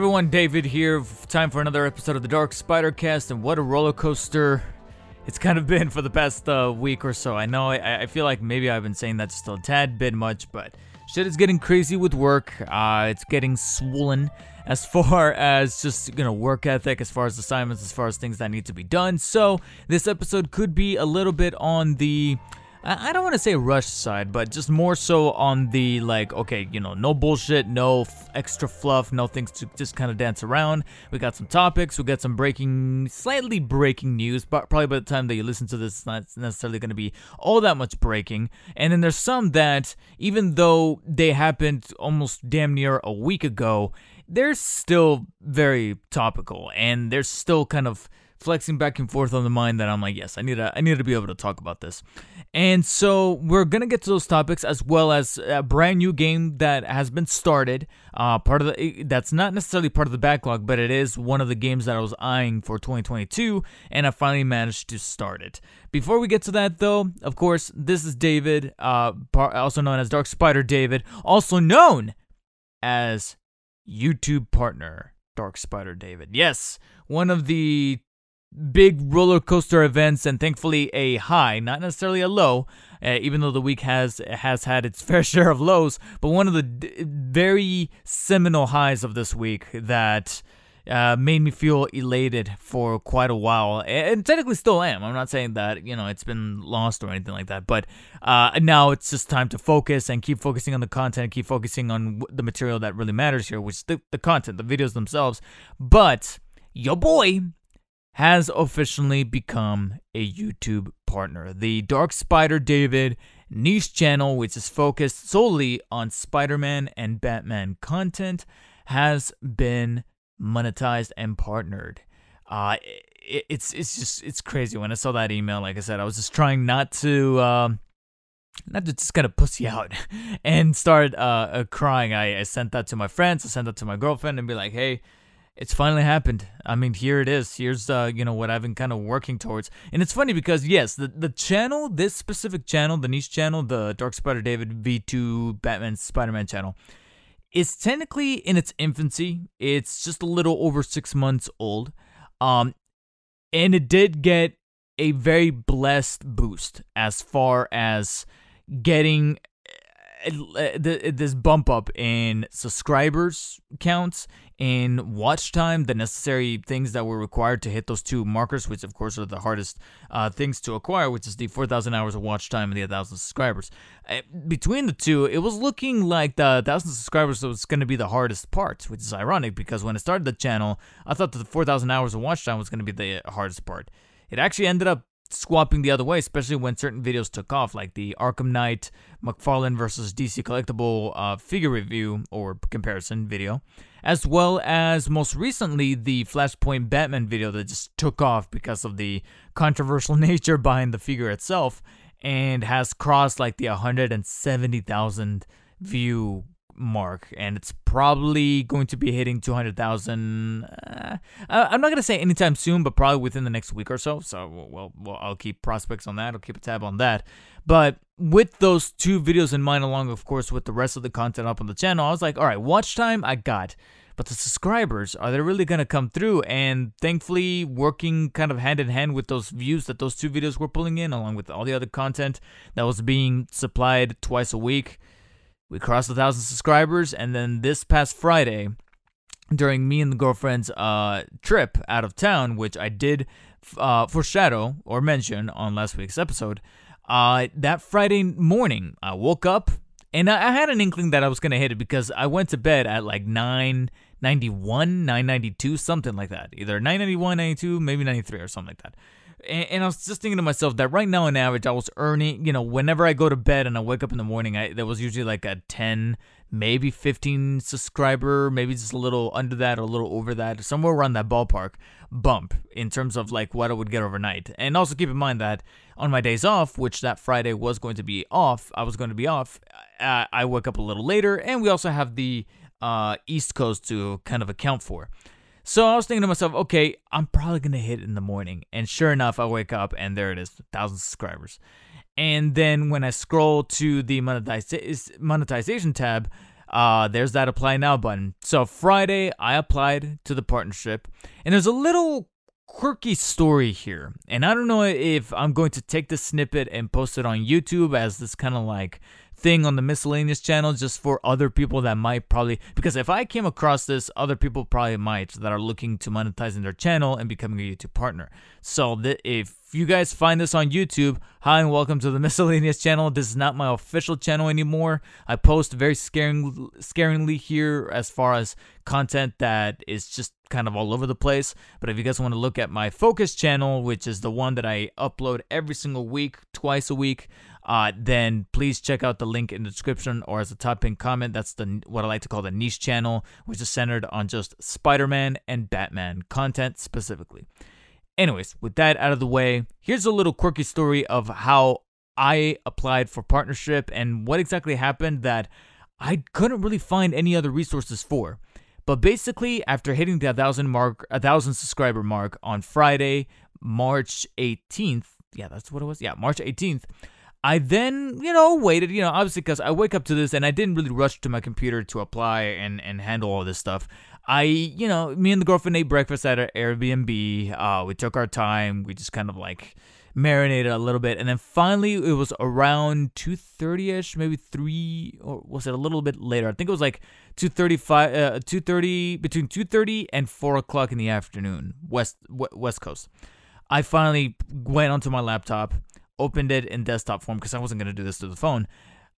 Everyone, David here. Time for another episode of the Dark Spider Cast, and what a roller coaster it's kind of been for the past uh, week or so. I know I, I, feel like maybe I've been saying that just a tad bit much, but shit is getting crazy with work. Uh, it's getting swollen as far as just you know work ethic, as far as assignments, as far as things that need to be done. So this episode could be a little bit on the I don't want to say rush side, but just more so on the like, okay, you know, no bullshit, no f- extra fluff, no things to just kind of dance around. We got some topics, we got some breaking, slightly breaking news, but probably by the time that you listen to this, it's not necessarily going to be all that much breaking. And then there's some that, even though they happened almost damn near a week ago, they're still very topical and they're still kind of flexing back and forth on the mind that I'm like, yes, I need to, I need to be able to talk about this. And so we're gonna get to those topics as well as a brand new game that has been started. Uh, part of the that's not necessarily part of the backlog, but it is one of the games that I was eyeing for 2022, and I finally managed to start it. Before we get to that, though, of course, this is David, uh, also known as Dark Spider David, also known as YouTube partner Dark Spider David. Yes, one of the big roller coaster events and thankfully a high, not necessarily a low, uh, even though the week has has had its fair share of lows, but one of the d- very seminal highs of this week that uh, made me feel elated for quite a while, and technically still am. I'm not saying that you know it's been lost or anything like that, but uh, now it's just time to focus and keep focusing on the content, keep focusing on the material that really matters here, which is the, the content, the videos themselves. But your boy has officially become a YouTube partner. The Dark Spider David niche channel, which is focused solely on Spider Man and Batman content, has been monetized and partnered. Uh, it, it's it's just it's crazy. When I saw that email, like I said, I was just trying not to. Uh, not to just kind of pussy out and start uh, uh, crying. I, I sent that to my friends. I sent that to my girlfriend and be like, "Hey, it's finally happened. I mean, here it is. Here's uh, you know what I've been kind of working towards. And it's funny because yes, the the channel, this specific channel, the niche channel, the Dark Spider David V2 Batman Spider-Man channel, is technically in its infancy. It's just a little over 6 months old. Um and it did get a very blessed boost as far as getting uh, this bump up in subscribers counts in watch time the necessary things that were required to hit those two markers which of course are the hardest uh, things to acquire which is the 4000 hours of watch time and the 1000 subscribers. Uh, between the two it was looking like the 1000 subscribers was going to be the hardest part which is ironic because when i started the channel i thought that the 4000 hours of watch time was going to be the hardest part. It actually ended up swapping the other way, especially when certain videos took off, like the Arkham Knight McFarlane versus DC collectible uh, figure review or comparison video, as well as most recently the Flashpoint Batman video that just took off because of the controversial nature behind the figure itself and has crossed like the 170,000 view mark, and it's probably going to be hitting 200,000. Uh, I'm not going to say anytime soon, but probably within the next week or so. So, well, well, I'll keep prospects on that. I'll keep a tab on that. But with those two videos in mind, along, of course, with the rest of the content up on the channel, I was like, all right, watch time, I got. But the subscribers, are they really to come through? And thankfully, working kind of hand in hand with those views that those two videos were pulling in, along with all the other content that was being supplied twice a week, we crossed a thousand subscribers, and then this past Friday, during me and the girlfriend's uh, trip out of town, which I did uh, foreshadow or mention on last week's episode, uh, that Friday morning, I woke up and I, I had an inkling that I was gonna hit it because I went to bed at like 991, 992, something like that. Either 991, 92, maybe 93 or something like that. And, and, I was just thinking to myself that right now, on average, I was earning, you know, whenever I go to bed and I wake up in the morning, I there was usually like a 10, maybe 15 subscriber, maybe just a little under that or a little over that, somewhere around that ballpark bump in terms of like what I would get overnight. And also keep in mind that on my days off, which that Friday was going to be off, I was going to be off, I, I up a little later, and we also have the uh, East Coast to kind of account for. So I was thinking to myself, okay, I'm probably gonna hit in the morning, and sure enough, I wake up and there it is, thousand subscribers. And then when I scroll to the monetization tab, uh, there's that apply now button. So Friday, I applied to the partnership, and there's a little quirky story here. And I don't know if I'm going to take this snippet and post it on YouTube as this kind of like thing on the miscellaneous channel just for other people that might probably because if I came across this, other people probably might that are looking to monetizing their channel and becoming a YouTube partner. So if you guys find this on YouTube, hi and welcome to the miscellaneous channel. This is not my official channel anymore. I post very scaring, scaringly here as far as content that is just kind of all over the place. But if you guys want to look at my focus channel, which is the one that I upload every single week, twice a week, uh, then please check out the link in the description or as a top pinned comment. That's the what I like to call the niche channel, which is centered on just Spider-Man and Batman content specifically. Anyways, with that out of the way, here's a little quirky story of how I applied for partnership and what exactly happened that I couldn't really find any other resources for. But basically, after hitting the 1000 mark, a 1000 subscriber mark on Friday, March 18th, yeah, that's what it was. Yeah, March 18th, I then, you know, waited, you know, obviously because I wake up to this and I didn't really rush to my computer to apply and, and handle all this stuff. I, you know, me and the girlfriend ate breakfast at our Airbnb. Uh, we took our time. We just kind of like marinated a little bit. And then finally, it was around 2.30ish, maybe 3, or was it a little bit later? I think it was like 2.35, uh, 2.30, between 2.30 and 4 o'clock in the afternoon, west, west coast. I finally went onto my laptop opened it in desktop form because I wasn't going to do this to the phone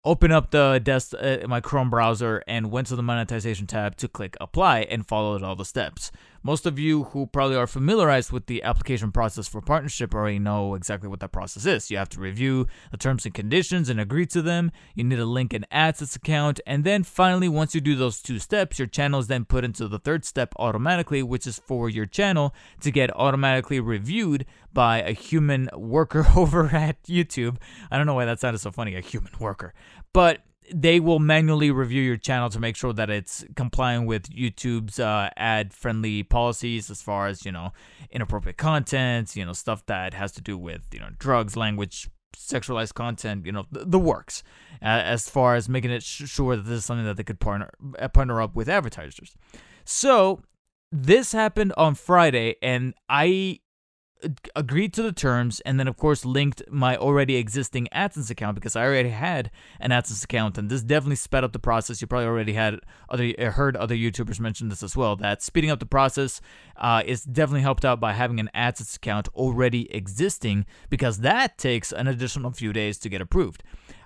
open up the desk uh, my Chrome browser and went to the monetization tab to click apply and followed all the steps. Most of you who probably are familiarized with the application process for partnership already know exactly what that process is. You have to review the terms and conditions and agree to them. You need to link an AdSense account, and then finally, once you do those two steps, your channel is then put into the third step automatically, which is for your channel to get automatically reviewed by a human worker over at YouTube. I don't know why that sounded so funny, a human worker but they will manually review your channel to make sure that it's complying with YouTube's uh, ad-friendly policies as far as you know inappropriate content, you know stuff that has to do with you know drugs, language, sexualized content, you know the, the works. Uh, as far as making it sh- sure that this is something that they could partner uh, partner up with advertisers. So this happened on Friday, and I agreed to the terms and then of course linked my already existing AdSense account because I already had an AdSense account and this definitely sped up the process. You probably already had other uh, heard other YouTubers mention this as well. That speeding up the process uh, is definitely helped out by having an AdSense account already existing because that takes an additional few days to get approved.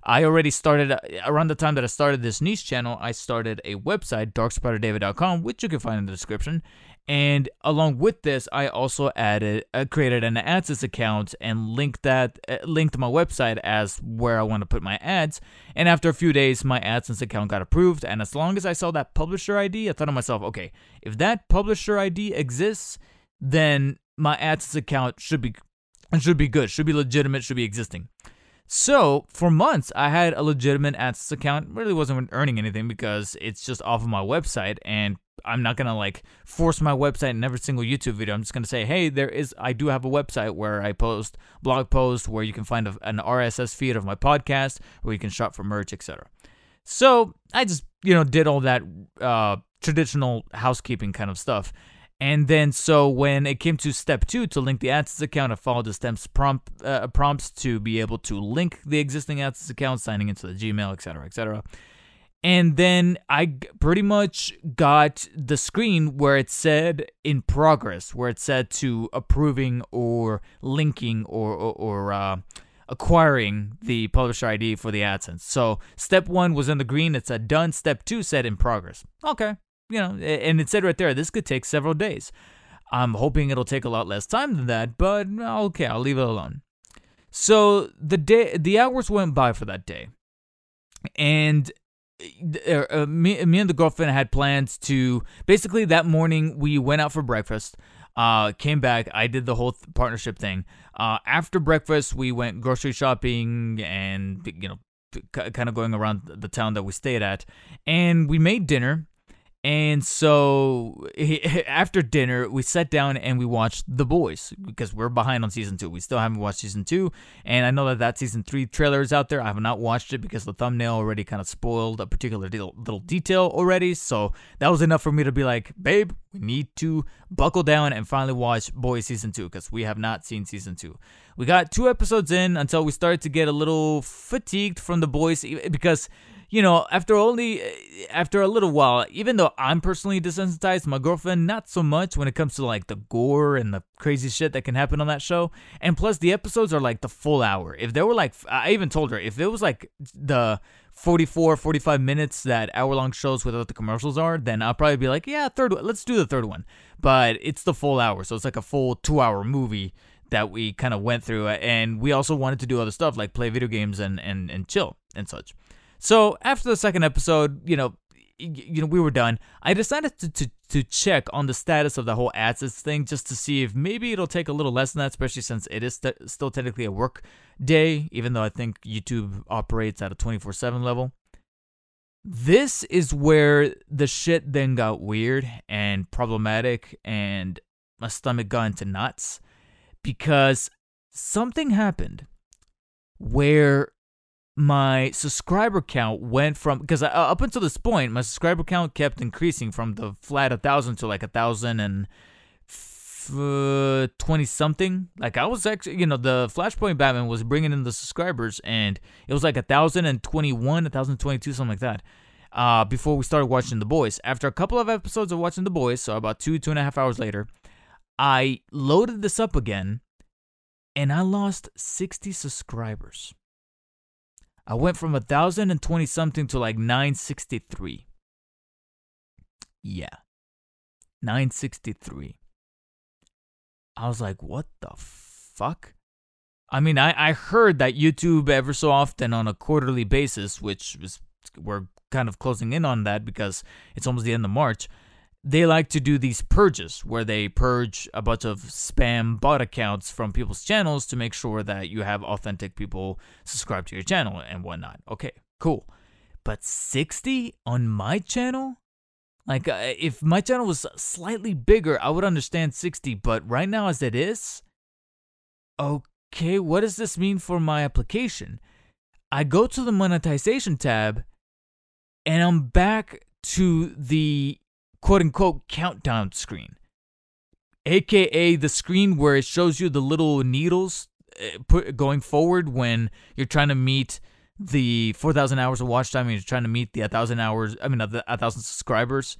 I already started uh, around the time that I started this niche channel. I started a website, darkspiderdavid.com, which you can find in the description, and along with this, I also added, uh, created an AdSense account and linked that, uh, linked my website as where I want to put my ads. And after a few days, my AdSense account got approved. And as long as I saw that publisher ID, I thought to myself, okay, if that publisher ID exists, then my AdSense account should be, should be good, should be legitimate, should be existing. So for months, I had a legitimate AdSense account. Really wasn't earning anything because it's just off of my website, and I'm not gonna like force my website in every single YouTube video. I'm just gonna say, hey, there is I do have a website where I post blog posts where you can find a, an RSS feed of my podcast, where you can shop for merch, etc. So I just you know did all that uh, traditional housekeeping kind of stuff. And then, so when it came to step two to link the AdSense account, I followed the steps prompt uh, prompts to be able to link the existing AdSense account, signing into the Gmail, etc., etc. And then I pretty much got the screen where it said in progress, where it said to approving or linking or, or, or uh, acquiring the publisher ID for the AdSense. So step one was in the green, it said done. Step two said in progress. Okay, you know, and it said right there, this could take several days. I'm hoping it'll take a lot less time than that, but okay, I'll leave it alone. So the day, the hours went by for that day, and uh, uh, me, me and the girlfriend had plans to basically that morning we went out for breakfast uh came back i did the whole th- partnership thing uh after breakfast we went grocery shopping and you know c- kind of going around the town that we stayed at and we made dinner And so after dinner, we sat down and we watched The Boys because we're behind on season two. We still haven't watched season two. And I know that that season three trailer is out there. I have not watched it because the thumbnail already kind of spoiled a particular little detail already. So that was enough for me to be like, babe, we need to buckle down and finally watch Boys season two because we have not seen season two. We got two episodes in until we started to get a little fatigued from The Boys because you know, after only eh, after a little while, even though I'm personally desensitized, my girlfriend not so much when it comes to like the gore and the crazy shit that can happen on that show. And plus, the episodes are like the full hour. If there were like, I even told her if it was like the 44, 45 minutes that hour long shows without the commercials are, then I'll probably be like, yeah, third, let's do the third one. But it's the full hour, so it's like a full two hour movie that we kind of went through, and we also wanted to do other stuff like play video games and and and chill and such. So after the second episode, you know, you know, we were done. I decided to, to, to check on the status of the whole AdSense thing just to see if maybe it'll take a little less than that, especially since it is st- still technically a work day, even though I think YouTube operates at a 24 7 level. This is where the shit then got weird and problematic, and my stomach got into knots because something happened where my subscriber count went from because uh, up until this point my subscriber count kept increasing from the flat a thousand to like a thousand and uh, 20 something like i was actually you know the flashpoint batman was bringing in the subscribers and it was like a thousand and 21 a thousand 22 something like that uh before we started watching the boys. After a couple of episodes of watching the boys so about two two and a half hours later i loaded this up again and i lost 60 subscribers I went from a thousand and twenty something to like nine sixty three. Yeah, nine sixty three. I was like, what the fuck? I mean, I, I heard that YouTube ever so often on a quarterly basis, which was we're kind of closing in on that because it's almost the end of March they like to do these purges where they purge a bunch of spam bot accounts from people's channels to make sure that you have authentic people subscribe to your channel and whatnot. Okay, cool. But 60 on my channel? Like, uh, if my channel was slightly bigger, I would understand 60, but right now, as it is, okay, what does this mean for my application? I go to the monetization tab and I'm back to the quote unquote countdown screen, aka the screen where it shows you the little needles eh, going forward when you're trying to meet the 4,000 hours of watch time and you're trying to meet the 1,000 hours, I mean, a 1,000 subscribers.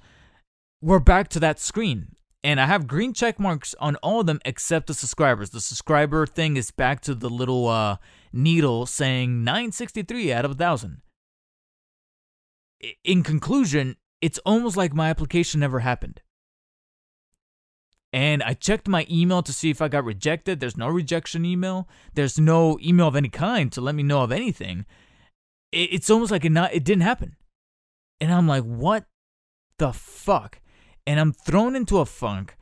We're back to that screen. And I have green check marks on all of them except the subscribers. The subscriber thing is back to the little uh, needle saying 963 out of 1,000. In conclusion, it's almost like my application never happened. And I checked my email to see if I got rejected. There's no rejection email. There's no email of any kind to let me know of anything. It's almost like it not it didn't happen. And I'm like, what the fuck? And I'm thrown into a funk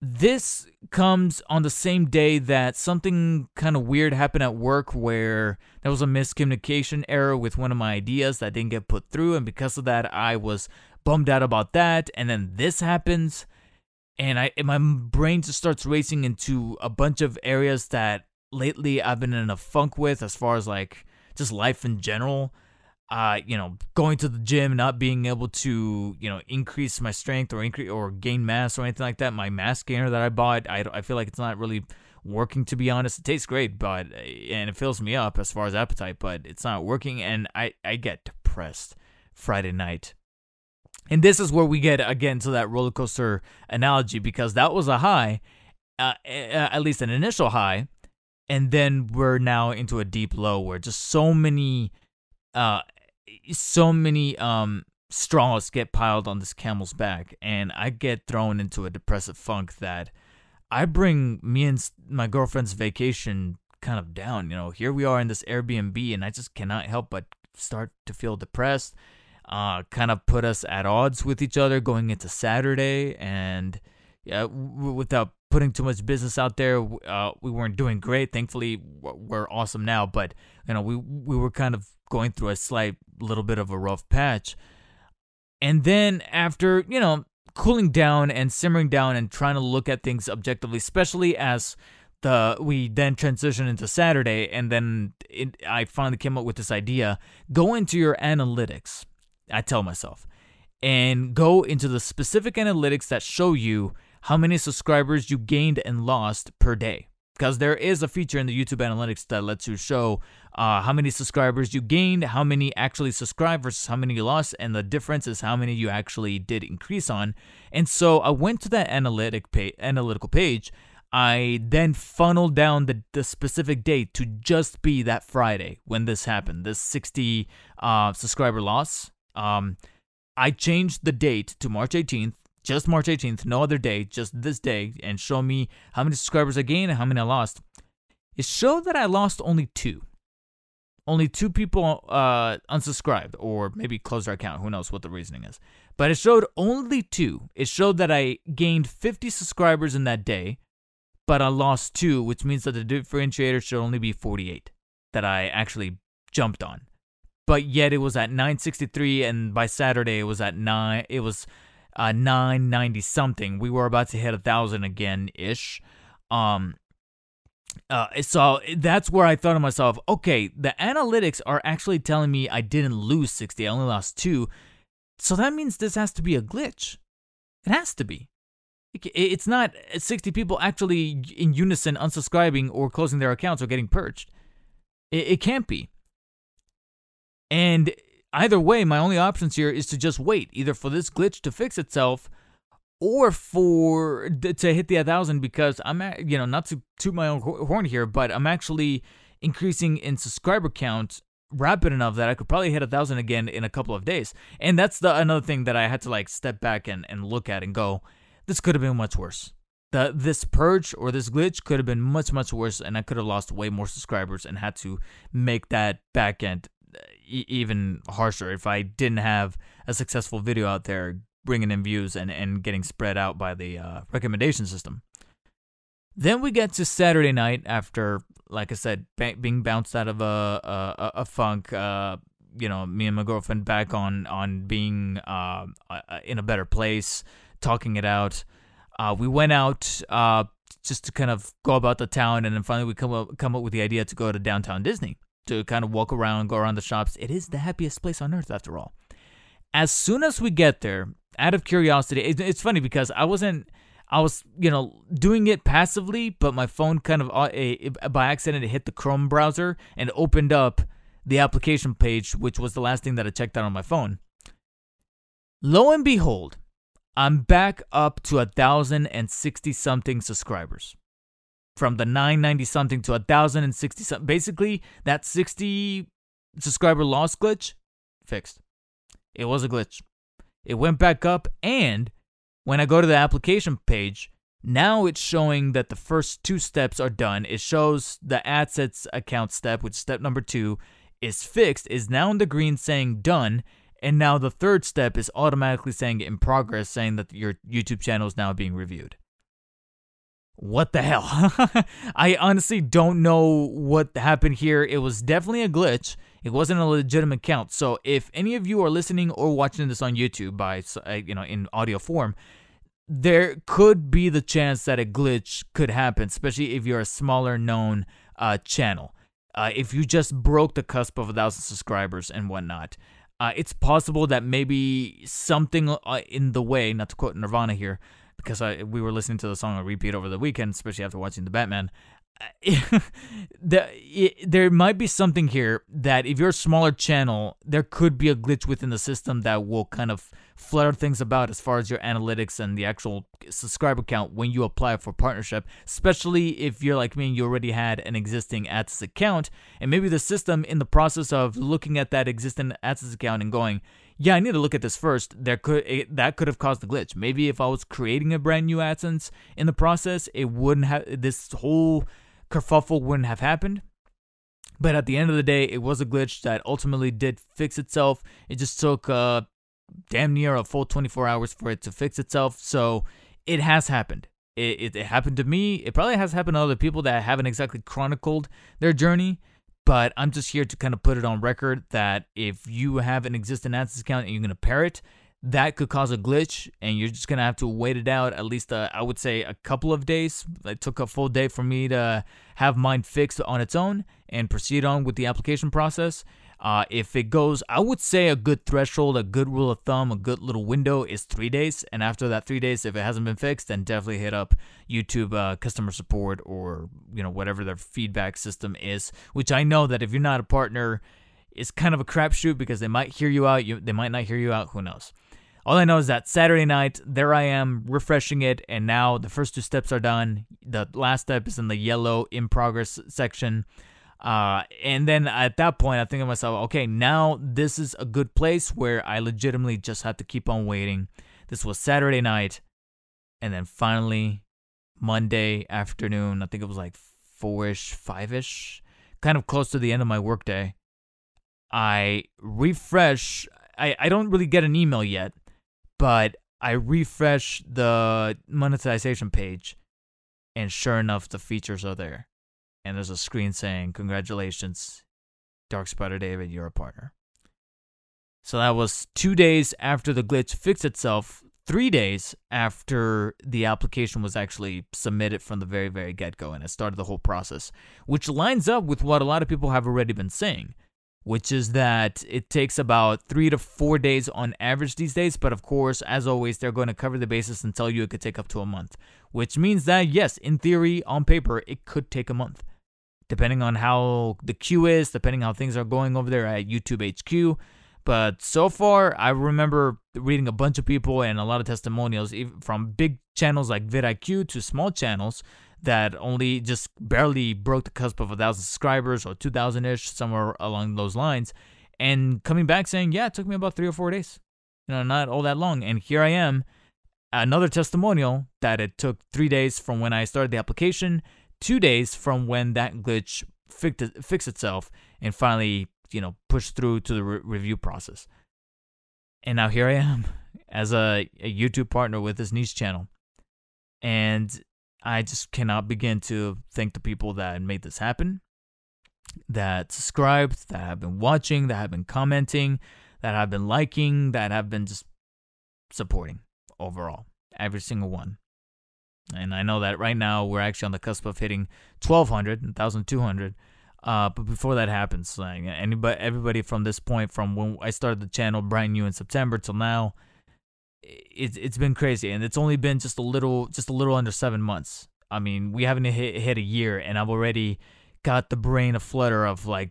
this comes on the same day that something kind of weird happened at work where there was a miscommunication error with one of my ideas that didn't get put through. And because of that, I was bummed out about that. And then this happens. And I and my brain just starts racing into a bunch of areas that lately I've been in a funk with as far as like just life in general uh, you know, going to the gym, not being able to, you know, increase my strength or increase or gain mass or anything like that. My mass gainer that I bought, I, I feel like it's not really working to be honest. It tastes great, but and it fills me up as far as appetite, but it's not working, and I I get depressed Friday night. And this is where we get again to that roller coaster analogy because that was a high, uh, at least an initial high, and then we're now into a deep low where just so many uh, so many um straws get piled on this camel's back and I get thrown into a depressive funk that I bring me and my girlfriend's vacation kind of down. You know, here we are in this Airbnb and I just cannot help but start to feel depressed. Uh, kind of put us at odds with each other going into Saturday and yeah, w- without putting too much business out there, uh, we weren't doing great. Thankfully, we're awesome now, but you know, we we were kind of going through a slight little bit of a rough patch. And then after, you know, cooling down and simmering down and trying to look at things objectively, especially as the we then transition into Saturday, and then it, I finally came up with this idea: go into your analytics. I tell myself, and go into the specific analytics that show you how many subscribers you gained and lost per day. Because there is a feature in the YouTube analytics that lets you show uh, how many subscribers you gained, how many actually subscribed versus how many you lost, and the difference is how many you actually did increase on. And so I went to that analytic analytical page. I then funneled down the, the specific date to just be that Friday when this happened, this 60 uh, subscriber loss. Um, I changed the date to March 18th just March 18th, no other day, just this day, and show me how many subscribers I gained and how many I lost. It showed that I lost only two. Only two people uh, unsubscribed, or maybe closed their account. Who knows what the reasoning is. But it showed only two. It showed that I gained 50 subscribers in that day, but I lost two, which means that the differentiator should only be 48 that I actually jumped on. But yet it was at 963, and by Saturday it was at 9. It was uh, 990 something. We were about to hit a thousand again ish. Um, uh, so that's where I thought to myself, okay, the analytics are actually telling me I didn't lose 60, I only lost two. So that means this has to be a glitch. It has to be. It's not 60 people actually in unison unsubscribing or closing their accounts or getting purged. It, it can't be. And either way, my only options here is to just wait, either for this glitch to fix itself or for to hit the 1000 because I'm you know not to toot my own horn here, but I'm actually increasing in subscriber count rapid enough that I could probably hit a thousand again in a couple of days. And that's the another thing that I had to like step back and, and look at and go, this could have been much worse. The this purge or this glitch could have been much much worse, and I could have lost way more subscribers and had to make that back end uh, e- even harsher if I didn't have a successful video out there bringing in views and, and getting spread out by the uh, recommendation system. Then we get to Saturday night after, like I said, ba- being bounced out of a a, a funk. Uh, you know, me and my girlfriend back on on being uh, in a better place, talking it out. Uh, we went out uh, just to kind of go about the town, and then finally we come up come up with the idea to go to downtown Disney to kind of walk around, go around the shops. It is the happiest place on earth, after all. As soon as we get there, out of curiosity, it's funny because I wasn't, I was, you know, doing it passively, but my phone kind of, uh, by accident, it hit the Chrome browser and opened up the application page, which was the last thing that I checked out on my phone. Lo and behold, I'm back up to a thousand and sixty something subscribers from the 990 something to a 1060 something. Basically, that 60 subscriber loss glitch fixed. It was a glitch. It went back up, and when I go to the application page, now it's showing that the first two steps are done. It shows the AdSense account step, which step number two is fixed, is now in the green saying done. And now the third step is automatically saying in progress, saying that your YouTube channel is now being reviewed what the hell? I honestly don't know what happened here. It was definitely a glitch. It wasn't a legitimate count. So if any of you are listening or watching this on YouTube by uh, you know in audio form, there could be the chance that a glitch could happen, especially if you're a smaller known uh, channel. Uh, if you just broke the cusp of a thousand subscribers and whatnot, uh, it's possible that maybe something uh, in the way, not to quote Nirvana here, because I, we were listening to the song on repeat over the weekend, especially after watching the Batman. the, there might be something here that if you're a smaller channel, there could be a glitch within the system that will kind of flutter things about as far as your analytics and the actual subscriber count when you apply for partnership, especially if you're like me and you already had an existing AdSense account, and maybe the system in the process of looking at that existing AdSense account and going, yeah, I need to look at this first. There could it, that could have caused the glitch. Maybe if I was creating a brand new AdSense in the process, it wouldn't have this whole kerfuffle wouldn't have happened. But at the end of the day, it was a glitch that ultimately did fix itself. It just took uh, damn near a full 24 hours for it to fix itself. So it has happened. It, it, it happened to me. It probably has happened to other people that haven't exactly chronicled their journey. But I'm just here to kind of put it on record that if you have an existing AdSense account and you're going to pair it, that could cause a glitch, and you're just gonna have to wait it out. At least, uh, I would say, a couple of days. It took a full day for me to have mine fixed on its own and proceed on with the application process. Uh, if it goes, I would say a good threshold, a good rule of thumb, a good little window is three days. And after that three days, if it hasn't been fixed, then definitely hit up YouTube uh, customer support or you know whatever their feedback system is. Which I know that if you're not a partner, it's kind of a crapshoot because they might hear you out, you, they might not hear you out. Who knows? All I know is that Saturday night, there I am refreshing it, and now the first two steps are done. The last step is in the yellow in progress section. Uh, and then at that point, I think to myself, okay, now this is a good place where I legitimately just have to keep on waiting. This was Saturday night, and then finally Monday afternoon, I think it was like four ish, five ish, kind of close to the end of my workday. I refresh. I, I don't really get an email yet, but I refresh the monetization page, and sure enough, the features are there and there's a screen saying, Congratulations, Dark Spider David, you're a partner. So that was two days after the glitch fixed itself, three days after the application was actually submitted from the very, very get go, and it started the whole process, which lines up with what a lot of people have already been saying, which is that it takes about three to four days on average these days. But of course, as always, they're going to cover the basis and tell you it could take up to a month, which means that, yes, in theory, on paper, it could take a month depending on how the queue is, depending how things are going over there at YouTube HQ. But so far, I remember reading a bunch of people and a lot of testimonials from big channels like vidIQ to small channels that only just barely broke the cusp of a thousand subscribers or 2,000 ish, somewhere along those lines. And coming back saying, yeah, it took me about three or four days. You know, not all that long. And here I am, another testimonial that it took three days from when I started the application two days from when that glitch fixed, fixed itself and finally, you know, pushed through to the re- review process. And now here I am as a, a YouTube partner with this niche channel. And I just cannot begin to thank the people that made this happen, that subscribed, that have been watching, that have been commenting, that have been liking, that have been just supporting overall. Every single one. And I know that right now we're actually on the cusp of hitting 1,200, 1,200. Uh, but before that happens, like anybody, everybody from this point, from when I started the channel brand new in September till now, it's it's been crazy, and it's only been just a little, just a little under seven months. I mean, we haven't hit hit a year, and I've already got the brain a flutter of like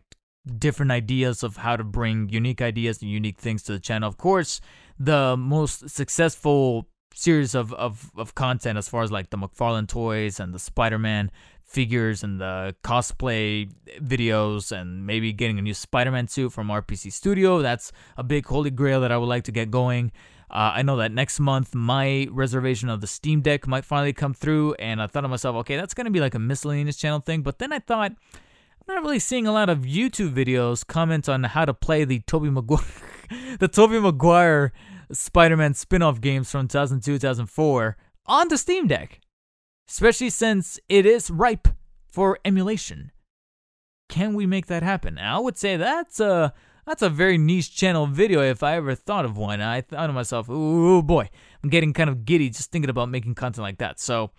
different ideas of how to bring unique ideas and unique things to the channel. Of course, the most successful series of, of, of content as far as like the McFarlane toys and the Spider-Man figures and the cosplay videos and maybe getting a new Spider-Man suit from RPC Studio. That's a big holy grail that I would like to get going. Uh, I know that next month my reservation of the Steam Deck might finally come through, and I thought to myself, okay, that's gonna be like a miscellaneous channel thing. But then I thought, I'm not really seeing a lot of YouTube videos comment on how to play the Tobey Maguire, the Tobey Maguire Spider-Man spin-off games from 2002 2004 on the Steam Deck, especially since it is ripe for emulation. Can we make that happen? I would say that's a that's a very niche channel video if I ever thought of one. I thought to myself, "Ooh boy, I'm getting kind of giddy just thinking about making content like that." So,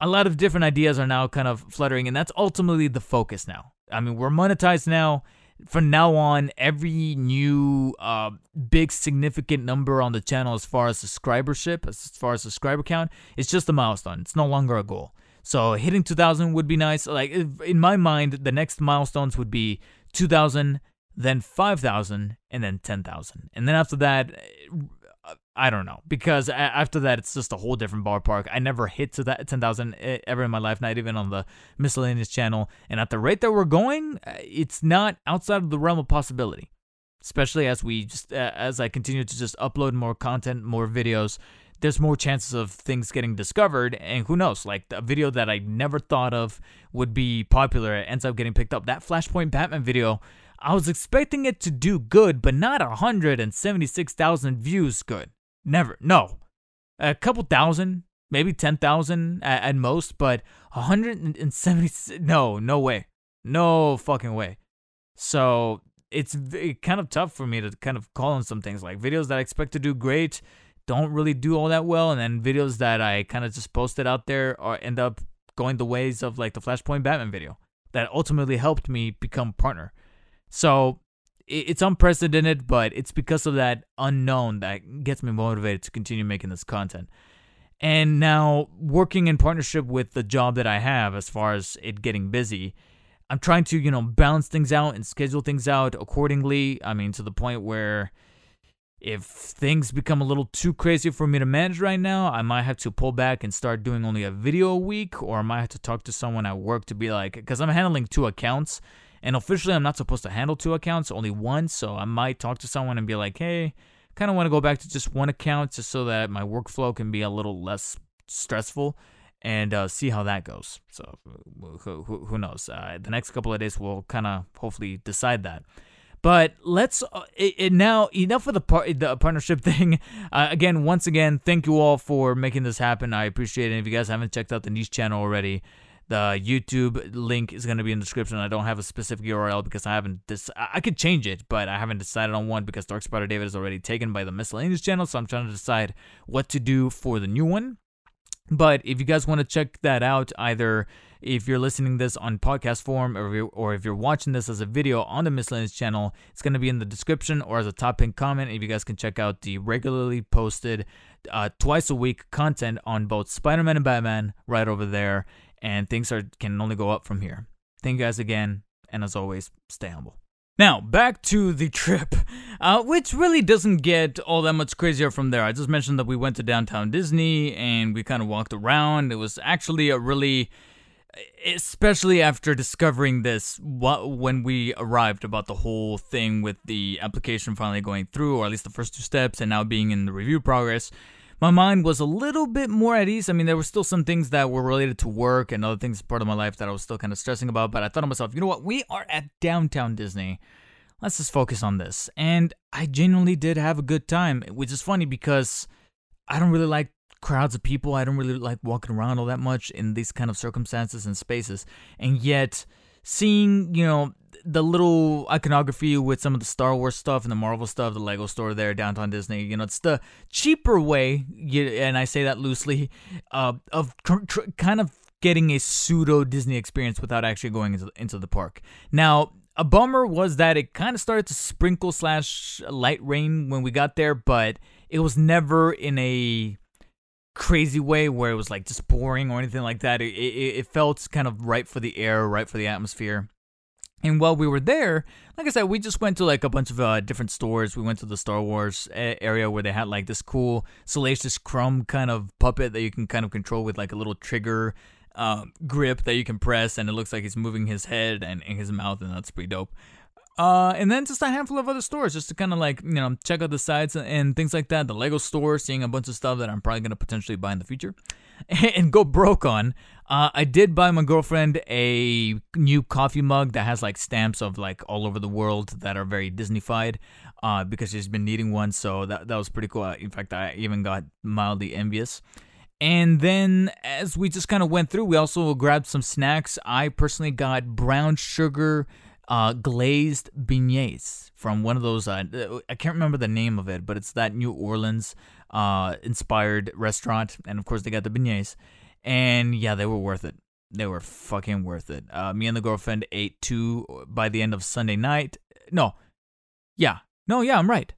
a lot of different ideas are now kind of fluttering, and that's ultimately the focus now. I mean, we're monetized now from now on, every new uh, big significant number on the channel as far as subscribership, as far as subscriber count, it's just a milestone. It's no longer a goal. So hitting 2,000 would be nice. Like in my mind, the next milestones would be 2,000, then 5,000, and then 10,000. And then after that, I don't know because after that it's just a whole different ballpark. I never hit to that 10,000 ever in my life, not even on the miscellaneous channel. And at the rate that we're going, uh, it's not outside of the realm of possibility. Especially as we just uh, as I continue to just upload more content, more videos, there's more chances of things getting discovered. And who knows, like a video that I never thought of would be popular ends up getting picked up. That Flashpoint Batman video. I was expecting it to do good, but not 176,000 views good. Never. No. A couple thousand, maybe 10,000 at, at most, but 170 no, no way. No fucking way. So, it's kind of tough for me to kind of call on some things like videos that I expect to do great don't really do all that well, and then videos that I kind of just posted out there or end up going the ways of like the Flashpoint Batman video that ultimately helped me become partner. So it's unprecedented, but it's because of that unknown that gets me motivated to continue making this content. And now, working in partnership with the job that I have, as far as it getting busy, I'm trying to, you know, balance things out and schedule things out accordingly. I mean, to the point where if things become a little too crazy for me to manage right now, I might have to pull back and start doing only a video a week, or I might have to talk to someone at work to be like, because I'm handling two accounts, and officially I'm not supposed to handle two accounts, only one. So I might talk to someone and be like, hey, kind of want to go back to just one account just so that my workflow can be a little less stressful and uh, see how that goes. So who, who, who knows? Uh, the next couple of days we'll kind of hopefully decide that. But let's uh, it, it now enough of the par- the partnership thing. Uh, again, once again, thank you all for making this happen. I appreciate it. If you guys haven't checked out the niche channel already, the YouTube link is going to be in the description. I don't have a specific URL because I haven't this. I could change it, but I haven't decided on one because Dark Spider David is already taken by the miscellaneous channel. So I'm trying to decide what to do for the new one. But if you guys want to check that out, either if you're listening this on podcast form or if, you're, or if you're watching this as a video on the miscellaneous channel, it's going to be in the description or as a top pin comment. If you guys can check out the regularly posted uh, twice a week content on both Spider-Man and Batman right over there and things are can only go up from here. Thank you guys again, and as always, stay humble. Now, back to the trip, uh, which really doesn't get all that much crazier from there. I just mentioned that we went to downtown Disney and we kind of walked around. It was actually a really, especially after discovering this when we arrived about the whole thing with the application finally going through, or at least the first two steps, and now being in the review progress my mind was a little bit more at ease. I mean, there were still some things that were related to work and other things part of my life that I was still kind of stressing about, but I thought to myself, you know what? We are at downtown Disney. Let's just focus on this. And I genuinely did have a good time, which is funny because I don't really like crowds of people. I don't really like walking around all that much in these kind of circumstances and spaces. And yet, seeing, you know, the little iconography with some of the Star Wars stuff and the Marvel stuff, the Lego store there, downtown Disney. You know, it's the cheaper way, and I say that loosely, uh, of tr- tr- kind of getting a pseudo Disney experience without actually going into, into the park. Now, a bummer was that it kind of started to sprinkle slash light rain when we got there, but it was never in a crazy way where it was like just boring or anything like that. It, it, it felt kind of right for the air, right for the atmosphere. And while we were there, like I said, we just went to like a bunch of uh, different stores. We went to the Star Wars area where they had like this cool Salacious Crumb kind of puppet that you can kind of control with like a little trigger uh, grip that you can press, and it looks like he's moving his head and, and his mouth, and that's pretty dope. Uh, and then just a handful of other stores just to kind of like, you know, check out the sites and things like that. The Lego store, seeing a bunch of stuff that I'm probably going to potentially buy in the future and go broke on. Uh, I did buy my girlfriend a new coffee mug that has like stamps of like all over the world that are very Disneyfied uh, because she's been needing one. So that, that was pretty cool. In fact, I even got mildly envious. And then as we just kind of went through, we also grabbed some snacks. I personally got brown sugar uh, glazed beignets from one of those. Uh, I can't remember the name of it, but it's that New Orleans uh, inspired restaurant, and of course they got the beignets. And yeah, they were worth it. They were fucking worth it. Uh, me and the girlfriend ate two by the end of Sunday night. No, yeah, no, yeah, I'm right.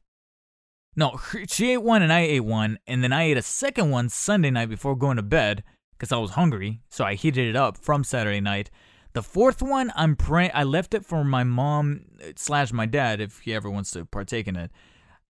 No, she ate one and I ate one, and then I ate a second one Sunday night before going to bed because I was hungry. So I heated it up from Saturday night the fourth one, I'm praying. I left it for my mom slash my dad if he ever wants to partake in it.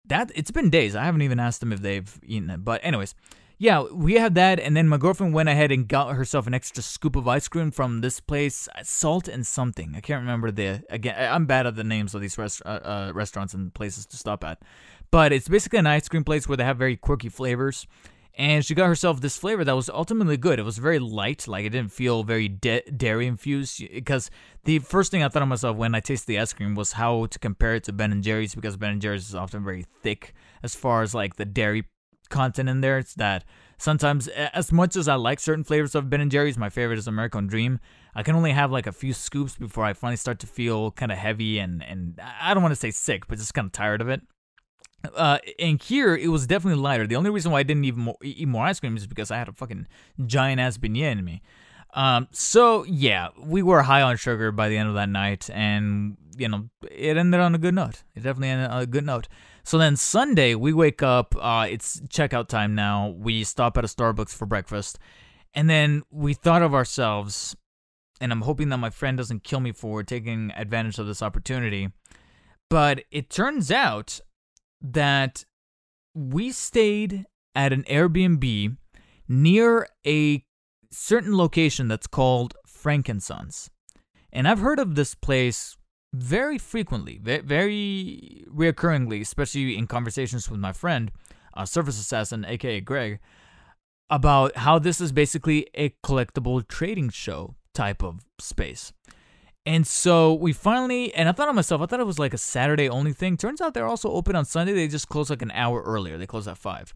That it's been days. I haven't even asked them if they've eaten it. But anyways, yeah, we had that, and then my girlfriend went ahead and got herself an extra scoop of ice cream from this place, Salt and something. I can't remember the again. I'm bad at the names of these rest, uh, uh, restaurants and places to stop at, but it's basically an ice cream place where they have very quirky flavors and she got herself this flavor that was ultimately good. It was very light, like it didn't feel very de- dairy infused. Because the first thing I thought of myself when I tasted the ice cream was how to compare it to Ben and Jerry's, because Ben and Jerry's is often very thick as far as like the dairy content in there. It's that sometimes, as much as I like certain flavors of Ben and Jerry's, my favorite is American Dream. I can only have like a few scoops before I finally start to feel kind of heavy and and I don't want to say sick, but just kind of tired of it. Uh, and here it was definitely lighter. The only reason why I didn't even more, eat more ice cream is because I had a fucking giant ass beignet in me. Um, so yeah, we were high on sugar by the end of that night, and you know it ended on a good note. It definitely ended on a good note. So then Sunday we wake up. Uh, it's checkout time now. We stop at a Starbucks for breakfast, and then we thought of ourselves. And I'm hoping that my friend doesn't kill me for taking advantage of this opportunity. But it turns out that we stayed at an Airbnb near a certain location that's called Frankensons. And I've heard of this place very frequently, very reoccurringly, especially in conversations with my friend, uh, Surface Assassin, aka Greg, about how this is basically a collectible trading show type of space. And so we finally, and I thought to myself, I thought it was like a Saturday only thing. Turns out they're also open on Sunday. They just close like an hour earlier. They close at 5.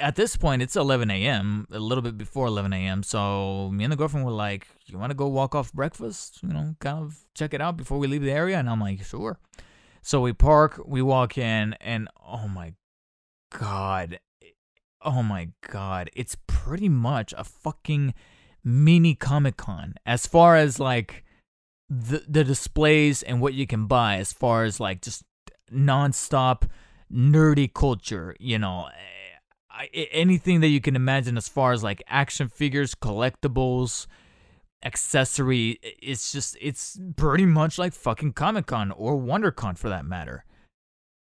At this point, it's 11 a.m., a little bit before 11 a.m. So me and the girlfriend were like, You want to go walk off breakfast? You know, kind of check it out before we leave the area? And I'm like, Sure. So we park, we walk in, and oh my God. Oh my God. It's pretty much a fucking mini Comic Con as far as like the the displays and what you can buy as far as like just nonstop nerdy culture, you know, I, anything that you can imagine as far as like action figures, collectibles, accessory. It's just it's pretty much like fucking Comic Con or WonderCon for that matter.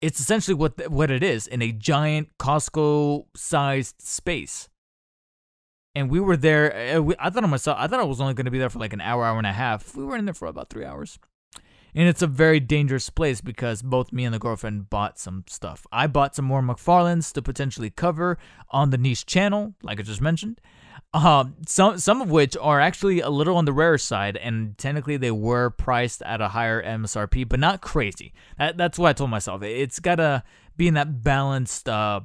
It's essentially what what it is in a giant Costco sized space and we were there. Uh, I thought to myself, I thought I was only going to be there for like an hour, hour and a half. We were in there for about three hours. And it's a very dangerous place because both me and the girlfriend bought some stuff. I bought some more McFarlane's to potentially cover on the niche channel, like I just mentioned. Um, some some of which are actually a little on the rare side, and technically they were priced at a higher MSRP, but not crazy. That, that's what I told myself. It's gotta be in that balanced uh,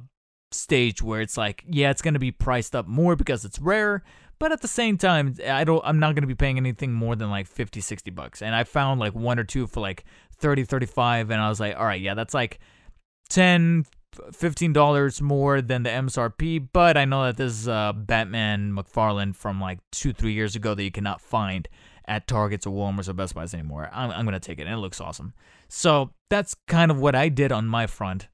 stage where it's like, yeah, it's to be priced up more because it's rare, but at the same time, I don't I'm not going to be paying anything more than like 50 60 bucks. And I found like one or two for like 30 35 and I was like, all right, yeah, that's like 10 $15 more than the MSRP, but I know that this is uh, Batman McFarlane from like 2 3 years ago that you cannot find at Targets or Walmart's or Best Buys anymore. I'm, I'm going to take it, and it looks awesome. So that's kind of what I did on my front.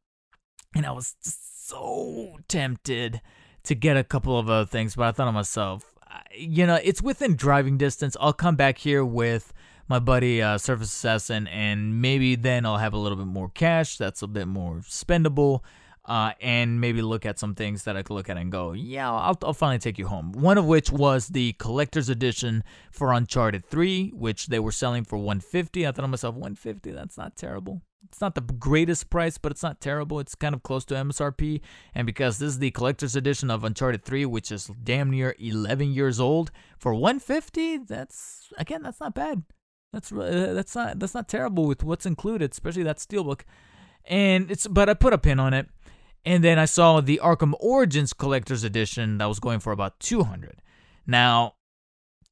And I was so tempted to get a couple of other things, but I thought to myself, you know, it's within driving distance. I'll come back here with my buddy uh, Surface Assassin, and maybe then I'll have a little bit more cash. That's a bit more spendable. Uh, and maybe look at some things that I could look at and go, yeah, I'll, I'll finally take you home. One of which was the collector's edition for Uncharted 3, which they were selling for 150. I thought to myself, 150, that's not terrible it's not the greatest price, but it's not terrible. It's kind of close to MSRP. And because this is the collector's edition of Uncharted 3, which is damn near 11 years old, for 150, that's again, that's not bad. That's uh, that's not that's not terrible with what's included, especially that steelbook. And it's but I put a pin on it. And then I saw the Arkham Origins collector's edition that was going for about 200. Now,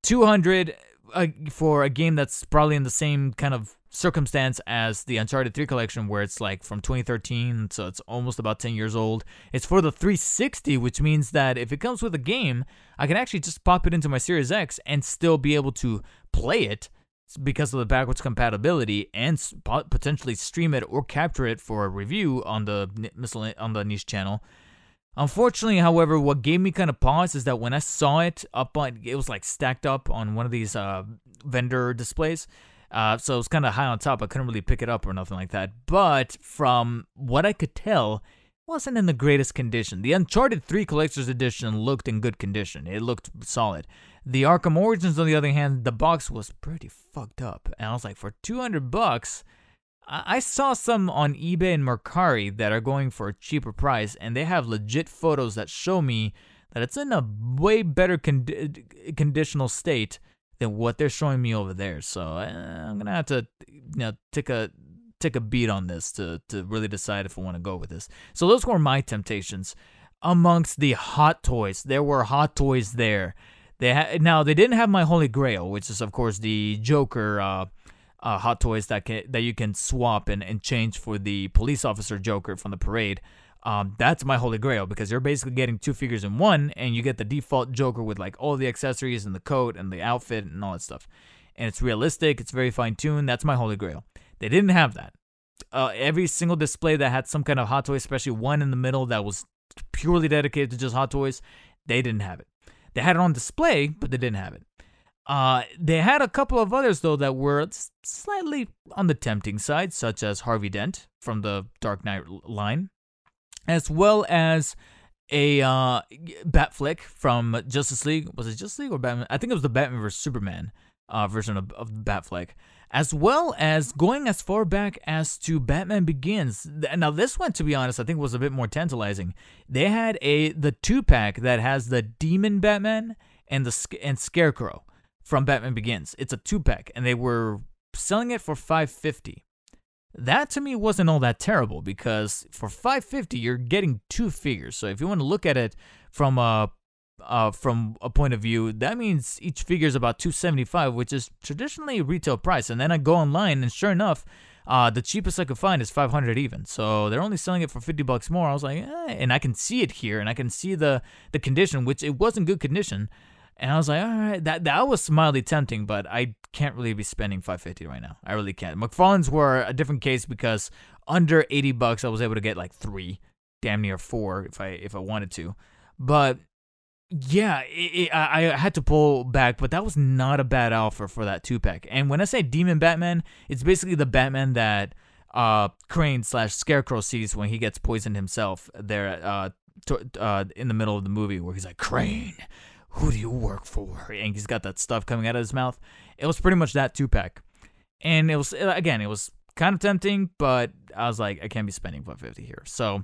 200 uh, for a game that's probably in the same kind of circumstance as the Uncharted 3 collection, where it's like from 2013, so it's almost about 10 years old. It's for the 360, which means that if it comes with a game, I can actually just pop it into my Series X and still be able to play it because of the backwards compatibility and potentially stream it or capture it for a review on the on the niche channel. Unfortunately, however, what gave me kind of pause is that when I saw it up on, it was like stacked up on one of these uh, vendor displays. Uh, so it was kind of high on top. I couldn't really pick it up or nothing like that. But from what I could tell, it wasn't in the greatest condition. The Uncharted 3 Collector's Edition looked in good condition. It looked solid. The Arkham Origins, on the other hand, the box was pretty fucked up. And I was like, for 200 bucks, I saw some on eBay and Mercari that are going for a cheaper price, and they have legit photos that show me that it's in a way better condi- conditional state than what they're showing me over there. So uh, I'm gonna have to, you know, take a take a beat on this to to really decide if I want to go with this. So those were my temptations. amongst the hot toys. There were hot toys there. They ha- now they didn't have my Holy Grail, which is of course the Joker uh, uh, hot toys that can that you can swap and, and change for the police officer Joker from the parade. Um, that's my holy grail because you're basically getting two figures in one, and you get the default Joker with like all the accessories and the coat and the outfit and all that stuff. And it's realistic, it's very fine tuned. That's my holy grail. They didn't have that. Uh, every single display that had some kind of hot toy, especially one in the middle that was purely dedicated to just hot toys, they didn't have it. They had it on display, but they didn't have it. Uh, they had a couple of others though that were slightly on the tempting side, such as Harvey Dent from the Dark Knight line, as well as a uh, Batfleck from Justice League. Was it Justice League or Batman? I think it was the Batman vs Superman uh, version of, of Batfleck, as well as going as far back as to Batman Begins. Now this one, to be honest, I think was a bit more tantalizing. They had a the two pack that has the Demon Batman and the and Scarecrow from Batman Begins. It's a two pack, and they were selling it for 550. That to me wasn't all that terrible because for 550 you're getting two figures. So if you want to look at it from a uh, from a point of view, that means each figure is about 275, which is traditionally a retail price. And then I go online, and sure enough, uh, the cheapest I could find is 500 even. So they're only selling it for 50 bucks more. I was like, eh, and I can see it here, and I can see the the condition, which it was in good condition. And I was like, all right, that that was mildly tempting, but I can't really be spending 550 right now. I really can't. McFarlane's were a different case because under 80 bucks, I was able to get like three, damn near four if I if I wanted to. But yeah, it, it, I, I had to pull back, but that was not a bad offer for that two pack. And when I say Demon Batman, it's basically the Batman that uh Crane slash Scarecrow sees when he gets poisoned himself there uh, to, uh in the middle of the movie where he's like Crane who do you work for? And he's got that stuff coming out of his mouth. It was pretty much that two pack. And it was, again, it was kind of tempting, but I was like, I can't be spending 550 here. So,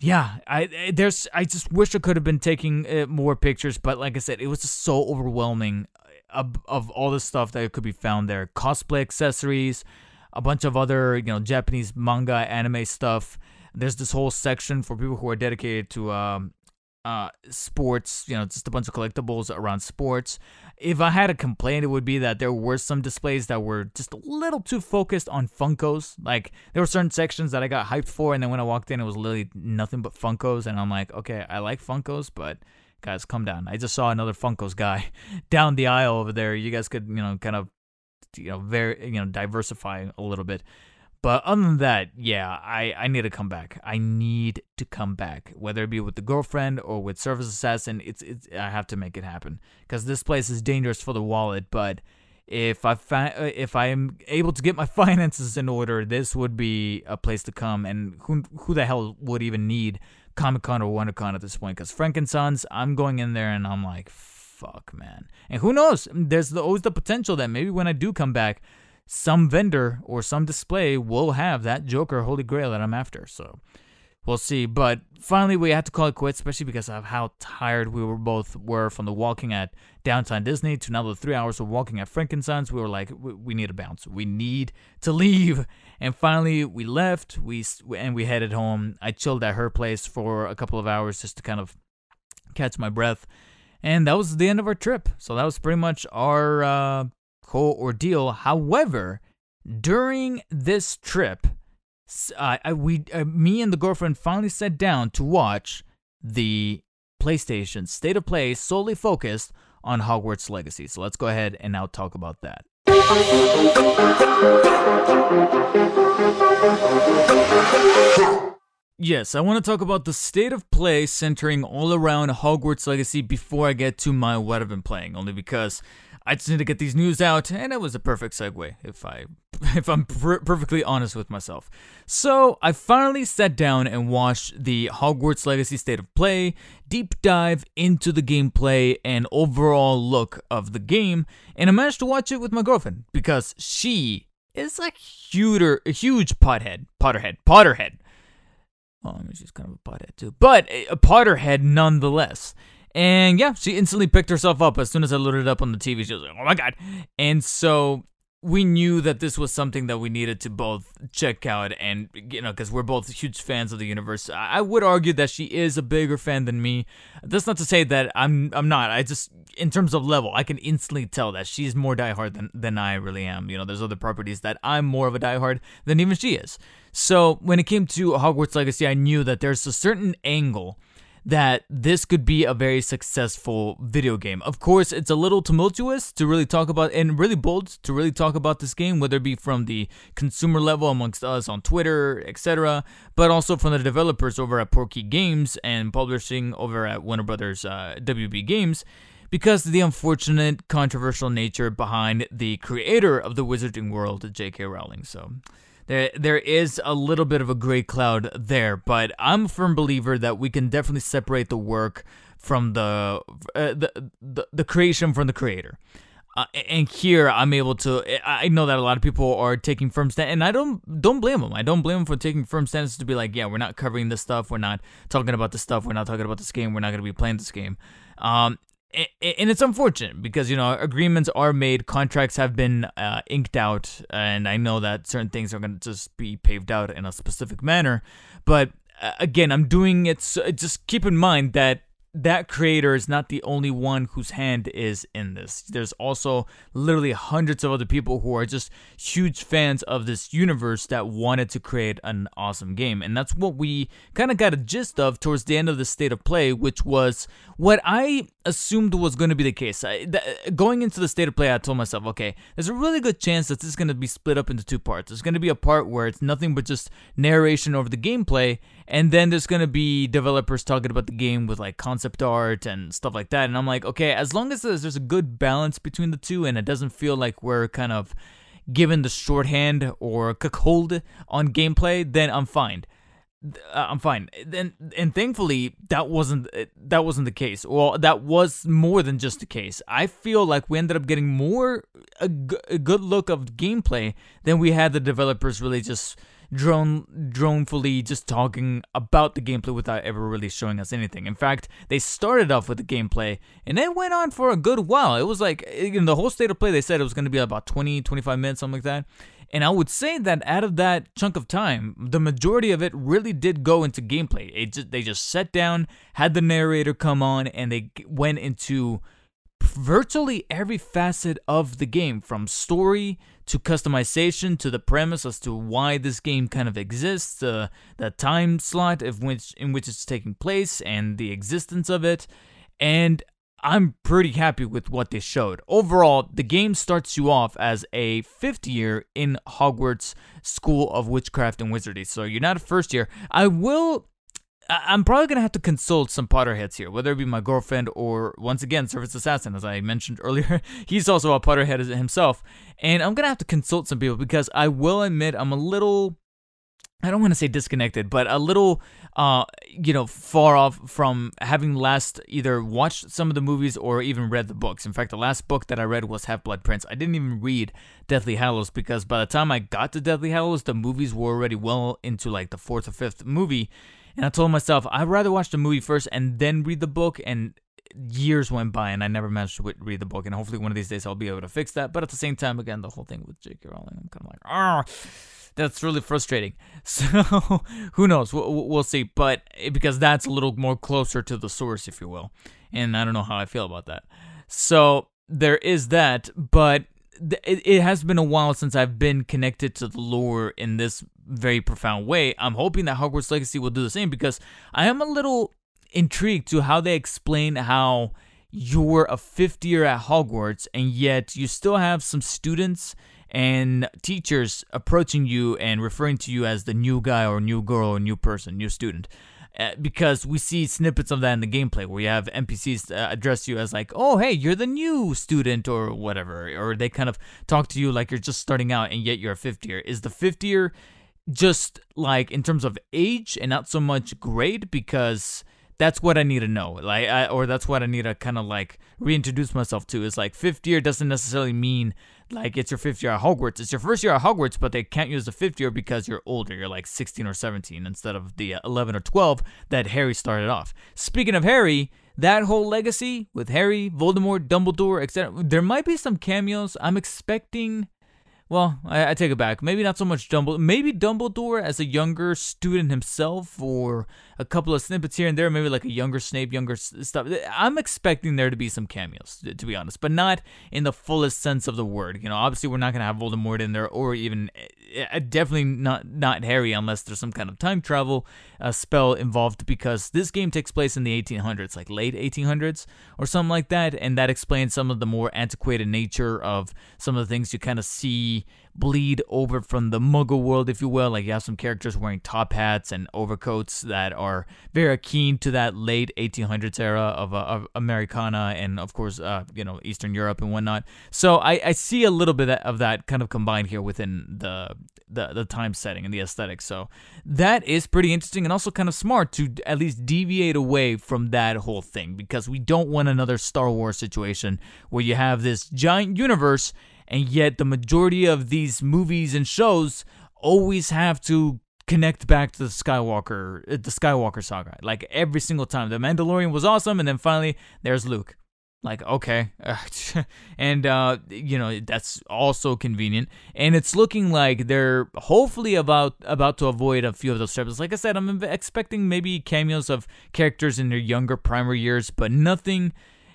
yeah, I there's I just wish I could have been taking uh, more pictures, but like I said, it was just so overwhelming uh, of, of all the stuff that could be found there. Cosplay accessories, a bunch of other, you know, Japanese manga, anime stuff. There's this whole section for people who are dedicated to um, uh, sports, you know, just a bunch of collectibles around sports. If I had a complaint, it would be that there were some displays that were just a little too focused on Funkos. Like there were certain sections that I got hyped for, and then when I walked in, it was literally nothing but Funkos, and I'm like, okay, I like Funkos, but guys, come down. I just saw another Funkos guy down the aisle over there. You guys could, you know, kind of, you know, very, you know, diversify a little bit. But other than that, yeah, I, I need to come back. I need to come back, whether it be with the girlfriend or with Surface Assassin. It's it's I have to make it happen because this place is dangerous for the wallet. But if I fi- uh, if I am able to get my finances in order, this would be a place to come. And who who the hell would even need Comic Con or WonderCon at this point? Because Frankensons, I'm going in there and I'm like, fuck, man. And who knows? There's the, always the potential that maybe when I do come back some vendor or some display will have that Joker Holy Grail that I'm after. So we'll see. But finally, we had to call it quits, especially because of how tired we were both were from the walking at downtown Disney to now the three hours of walking at Frankenstein's. We were like, we, need a bounce. We need to leave. And finally, we left. We and we headed home. I chilled at her place for a couple of hours just to kind of catch my breath. And that was the end of our trip. So that was pretty much our uh, whole ordeal. However, during this trip, uh, I, we, uh, me and the girlfriend finally sat down to watch the PlayStation State of Play solely focused on Hogwarts Legacy. So let's go ahead and now talk about that. Yes, I want to talk about the state of play centering all around Hogwarts Legacy before I get to my what I've been playing, only because I just need to get these news out, and it was a perfect segue, if I, if I'm per- perfectly honest with myself. So I finally sat down and watched the Hogwarts Legacy State of Play deep dive into the gameplay and overall look of the game, and I managed to watch it with my girlfriend because she is a huge, a huge pothead, Potterhead, Potterhead. Well, I mean, she's kind of a pothead too, but a Potterhead nonetheless. And yeah, she instantly picked herself up as soon as I loaded it up on the TV. She was like, "Oh my god!" And so we knew that this was something that we needed to both check out and you know because we're both huge fans of the universe. I would argue that she is a bigger fan than me. That's not to say that i'm i'm not. I just in terms of level i can instantly tell that she's more diehard than than i really am. You know there's other properties that i'm more of a diehard than even she is. So when it came to hogwarts legacy i knew that there's a certain angle that this could be a very successful video game. Of course, it's a little tumultuous to really talk about and really bold to really talk about this game, whether it be from the consumer level amongst us on Twitter, etc., but also from the developers over at Portkey Games and publishing over at Warner Brothers uh, WB Games because of the unfortunate controversial nature behind the creator of the Wizarding World, J.K. Rowling. So, there there is a little bit of a gray cloud there, but I'm a firm believer that we can definitely separate the work from the uh, the, the the creation from the creator. Uh, and here I'm able to. I know that a lot of people are taking firm stand, and I don't don't blame them. I don't blame them for taking firm stances to be like, yeah, we're not covering this stuff. We're not talking about this stuff. We're not talking about this game. We're not going to be playing this game. Um, and it's unfortunate because you know agreements are made, contracts have been uh, inked out, and I know that certain things are going to just be paved out in a specific manner. But uh, again, I'm doing it. So, just keep in mind that that creator is not the only one whose hand is in this. There's also literally hundreds of other people who are just huge fans of this universe that wanted to create an awesome game. And that's what we kind of got a gist of towards the end of the state of play, which was what I assumed was going to be the case. I, th- going into the state of play, I told myself, okay, there's a really good chance that this is going to be split up into two parts. There's going to be a part where it's nothing but just narration over the gameplay, and then there's going to be developers talking about the game with like concept art and stuff like that. And I'm like, okay, as long as there's a good balance between the two and it doesn't feel like we're kind of given the shorthand or cook hold on gameplay, then I'm fine. Uh, I'm fine. And and thankfully that wasn't that wasn't the case. Well, that was more than just the case. I feel like we ended up getting more a, g- a good look of gameplay than we had the developers really just drone dronefully just talking about the gameplay without ever really showing us anything. In fact, they started off with the gameplay and it went on for a good while. It was like in the whole state of play they said it was going to be about 20 25 minutes something like that. And I would say that out of that chunk of time, the majority of it really did go into gameplay. It just, they just sat down, had the narrator come on, and they went into virtually every facet of the game from story to customization to the premise as to why this game kind of exists, uh, the time slot of which in which it's taking place, and the existence of it. And I'm pretty happy with what they showed. Overall, the game starts you off as a fifth year in Hogwarts School of Witchcraft and Wizardry. So you're not a first year. I will I'm probably gonna have to consult some Potterheads here, whether it be my girlfriend or once again Surface Assassin, as I mentioned earlier. He's also a Potterhead himself, and I'm gonna have to consult some people because I will admit I'm a little. I don't want to say disconnected, but a little, uh, you know, far off from having last either watched some of the movies or even read the books. In fact, the last book that I read was Half Blood Prince. I didn't even read Deathly Hallows because by the time I got to Deathly Hallows, the movies were already well into like the fourth or fifth movie and I told myself I'd rather watch the movie first and then read the book. And years went by and I never managed to read the book. And hopefully one of these days I'll be able to fix that. But at the same time, again, the whole thing with J.K. Rowling, I'm kind of like, ah, that's really frustrating. So who knows? We'll, we'll see. But eh, because that's a little more closer to the source, if you will. And I don't know how I feel about that. So there is that. But it, has been a while since I've been connected to the lore in this very profound way. I'm hoping that Hogwarts Legacy will do the same because I am a little intrigued to how they explain how you're a fifth year at Hogwarts and yet you still have some students and teachers approaching you and referring to you as the new guy or new girl or new person, new student. Uh, because we see snippets of that in the gameplay where you have NPCs uh, address you as like, "Oh, hey, you're the new student" or whatever, or they kind of talk to you like you're just starting out and yet you're a fifth year. Is the fifth year just like in terms of age and not so much grade because that's what I need to know, like, I, or that's what I need to kind of like reintroduce myself to. Is like fifth year doesn't necessarily mean like it's your fifth year at Hogwarts. It's your first year at Hogwarts, but they can't use the fifth year because you're older. You're like 16 or 17 instead of the uh, 11 or 12 that Harry started off. Speaking of Harry, that whole legacy with Harry, Voldemort, Dumbledore, etc. There might be some cameos. I'm expecting well, I, I, take it back. Maybe not so much Dumbledore. Maybe Dumbledore as a younger student himself, or a couple of snippets here and there. Maybe like a younger Snape, younger stuff. I'm expecting there to be some cameos, to be honest, but not in the fullest sense of the word. You know, obviously we're not gonna have Voldemort in there, or even uh, definitely not not Harry, unless there's some kind of time travel uh, spell involved. Because this game takes place in the 1800s, like late 1800s or something like that, and that explains some of the more antiquated nature of some of the things you kind of see bleed over from the muggle world, if you will. Like you have some characters wearing top hats and overcoats that are very keen to that late 1800s era of, uh, of Americana and, of course, uh, you know, Eastern Europe and whatnot. So I, I see a little bit of that kind of combined here within the, the, the time setting and the aesthetic. So that is pretty interesting and also kind of smart to at least deviate away from that whole thing because we don't want another Star Wars situation where you have this giant universe and yet the majority of these movies and shows always have to connect back to the Skywalker, uh, the Skywalker saga. Like every single time, the Mandalorian was awesome, and then finally there's Luke. Like okay, and uh, you know that's also convenient, and it's looking like they're hopefully about about to avoid a few of those troubles. Like I said, I'm expecting maybe cameos of characters in their younger primary years, but nothing.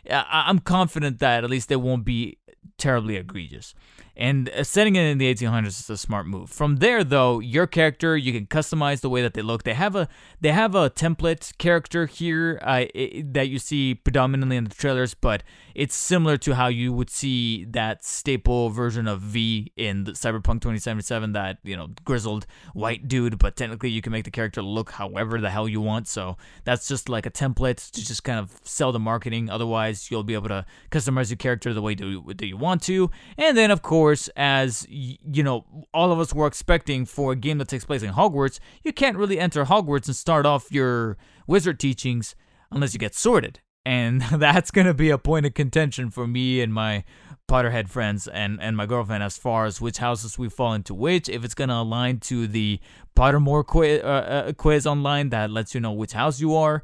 I'm confident that at least they won't be terribly egregious. And uh, setting it in the 1800s is a smart move. From there, though, your character you can customize the way that they look. They have a they have a template character here uh, it, that you see predominantly in the trailers, but it's similar to how you would see that staple version of V in Cyberpunk 2077. That you know grizzled white dude, but technically you can make the character look however the hell you want. So that's just like a template to just kind of sell the marketing. Otherwise, you'll be able to customize your character the way do, do you want to, and then of course course, as you know, all of us were expecting for a game that takes place in Hogwarts, you can't really enter Hogwarts and start off your wizard teachings unless you get sorted. And that's going to be a point of contention for me and my Potterhead friends and, and my girlfriend as far as which houses we fall into which. If it's going to align to the Pottermore quiz, uh, uh, quiz online that lets you know which house you are.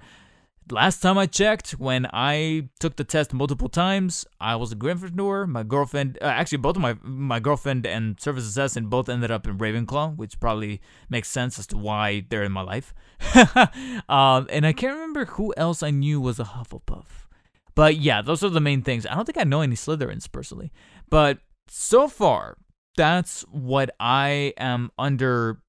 Last time I checked, when I took the test multiple times, I was a Gryffindor. My girlfriend, uh, actually, both of my my girlfriend and Surface Assassin both ended up in Ravenclaw, which probably makes sense as to why they're in my life. um, and I can't remember who else I knew was a Hufflepuff. But yeah, those are the main things. I don't think I know any Slytherins personally, but so far, that's what I am under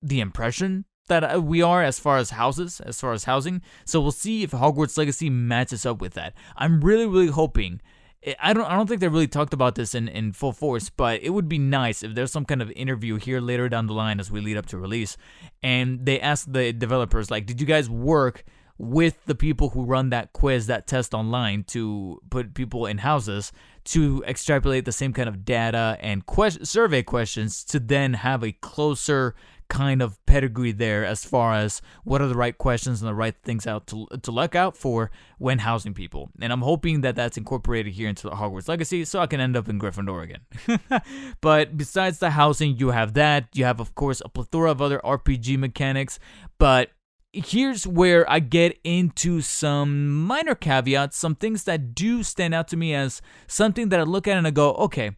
the impression that uh, we are as far as houses, as far as housing. So we'll see if Hogwarts Legacy matches up with that. I'm really, really hoping. Eh, I don't. I don't think they really talked about this in, in full force, but it would be nice if there's some kind of interview here later down the line as we lead up to release, and they ask the developers like, "Did you guys work with the people who run that quiz, that test online to put people in houses to extrapolate the same kind of data and que- survey questions to then have a closer kind of pedigree there as far as what are the right questions and the right things out to, to look out for when housing people. And I'm hoping that that's incorporated here into the Hogwarts Legacy so I can end up in Gryffindor again. but besides the housing, you have that. You have, of course, a plethora of other RPG mechanics. But here's where I get into some minor caveats, some things that do stand out to me as something that I look at and I go, okay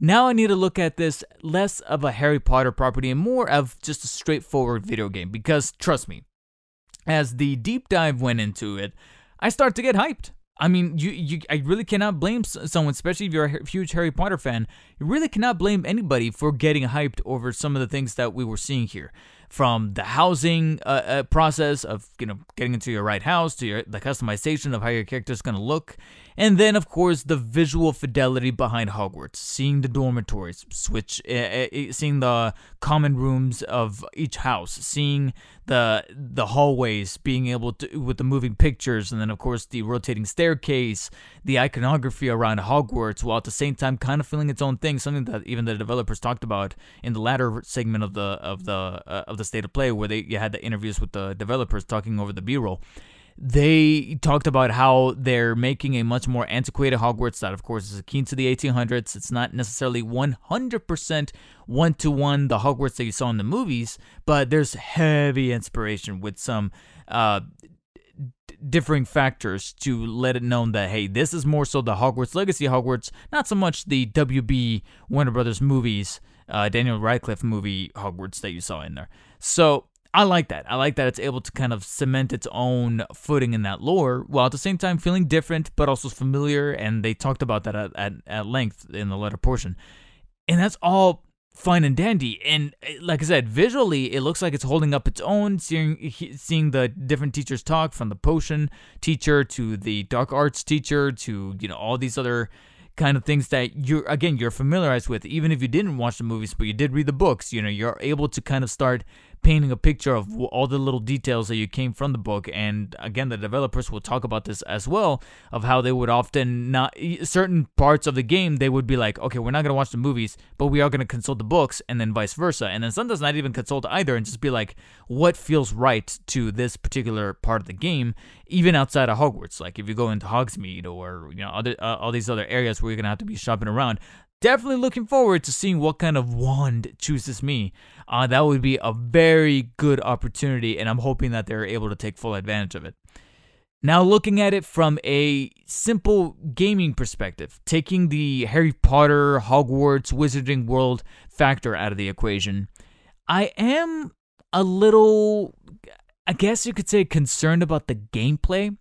now I need to look at this less of a Harry Potter property and more of just a straightforward video game because trust me, as the deep dive went into it, I start to get hyped. I mean, you, you, I really cannot blame someone, especially if you're a huge Harry Potter fan. You really cannot blame anybody for getting hyped over some of the things that we were seeing here from the housing uh, uh, process of you know getting into your right house to your the customization of how your character is going to look. And then of course the visual fidelity behind Hogwarts seeing the dormitories switch uh, seeing the common rooms of each house seeing the the hallways being able to with the moving pictures and then of course the rotating staircase the iconography around Hogwarts while at the same time kind of feeling its own thing something that even the developers talked about in the latter segment of the of the uh, of the state of play where they you had the interviews with the developers talking over the b-roll they talked about how they're making a much more antiquated Hogwarts that, of course, is akin to the 1800s. It's not necessarily 100% one to one the Hogwarts that you saw in the movies, but there's heavy inspiration with some uh, differing factors to let it known that hey, this is more so the Hogwarts Legacy Hogwarts, not so much the WB Warner Brothers movies, uh, Daniel Radcliffe movie Hogwarts that you saw in there. So I like that. I like that it's able to kind of cement its own footing in that lore while at the same time feeling different but also familiar. And they talked about that at, at, at length in the letter portion. And that's all fine and dandy. And eh, like I said, visually, it looks like it's holding up its own. Seeing seeing the different teachers talk, from the potion teacher to the dark arts teacher to you know all these other kind of things that you're again you're familiarized with even if you didn't watch the movies but you did read the books you know you're able to kind of start painting a picture of all the little details that you came from the book. And again, the developers will talk about this as well of how they would often not certain parts of the game they would be like, okay, we're not gonna watch the movies, but we are gonna consult the books, and then vice versa. And then sometimes not even consult either, and just be like, what feels right to this particular part of the game, even outside of Hogwarts. Like if you go into Hogsmeade or you know other uh, all these other areas where you're gonna have to be shopping around, definitely looking forward to seeing what kind of wand chooses me. Uh, that would be a very good opportunity, and I'm hoping that they're able to take full advantage of it. Now, looking at it from a simple gaming perspective, taking the Harry Potter, Hogwarts, Wizarding World factor out of the equation, I am a little, I guess you could say, concerned about the gameplay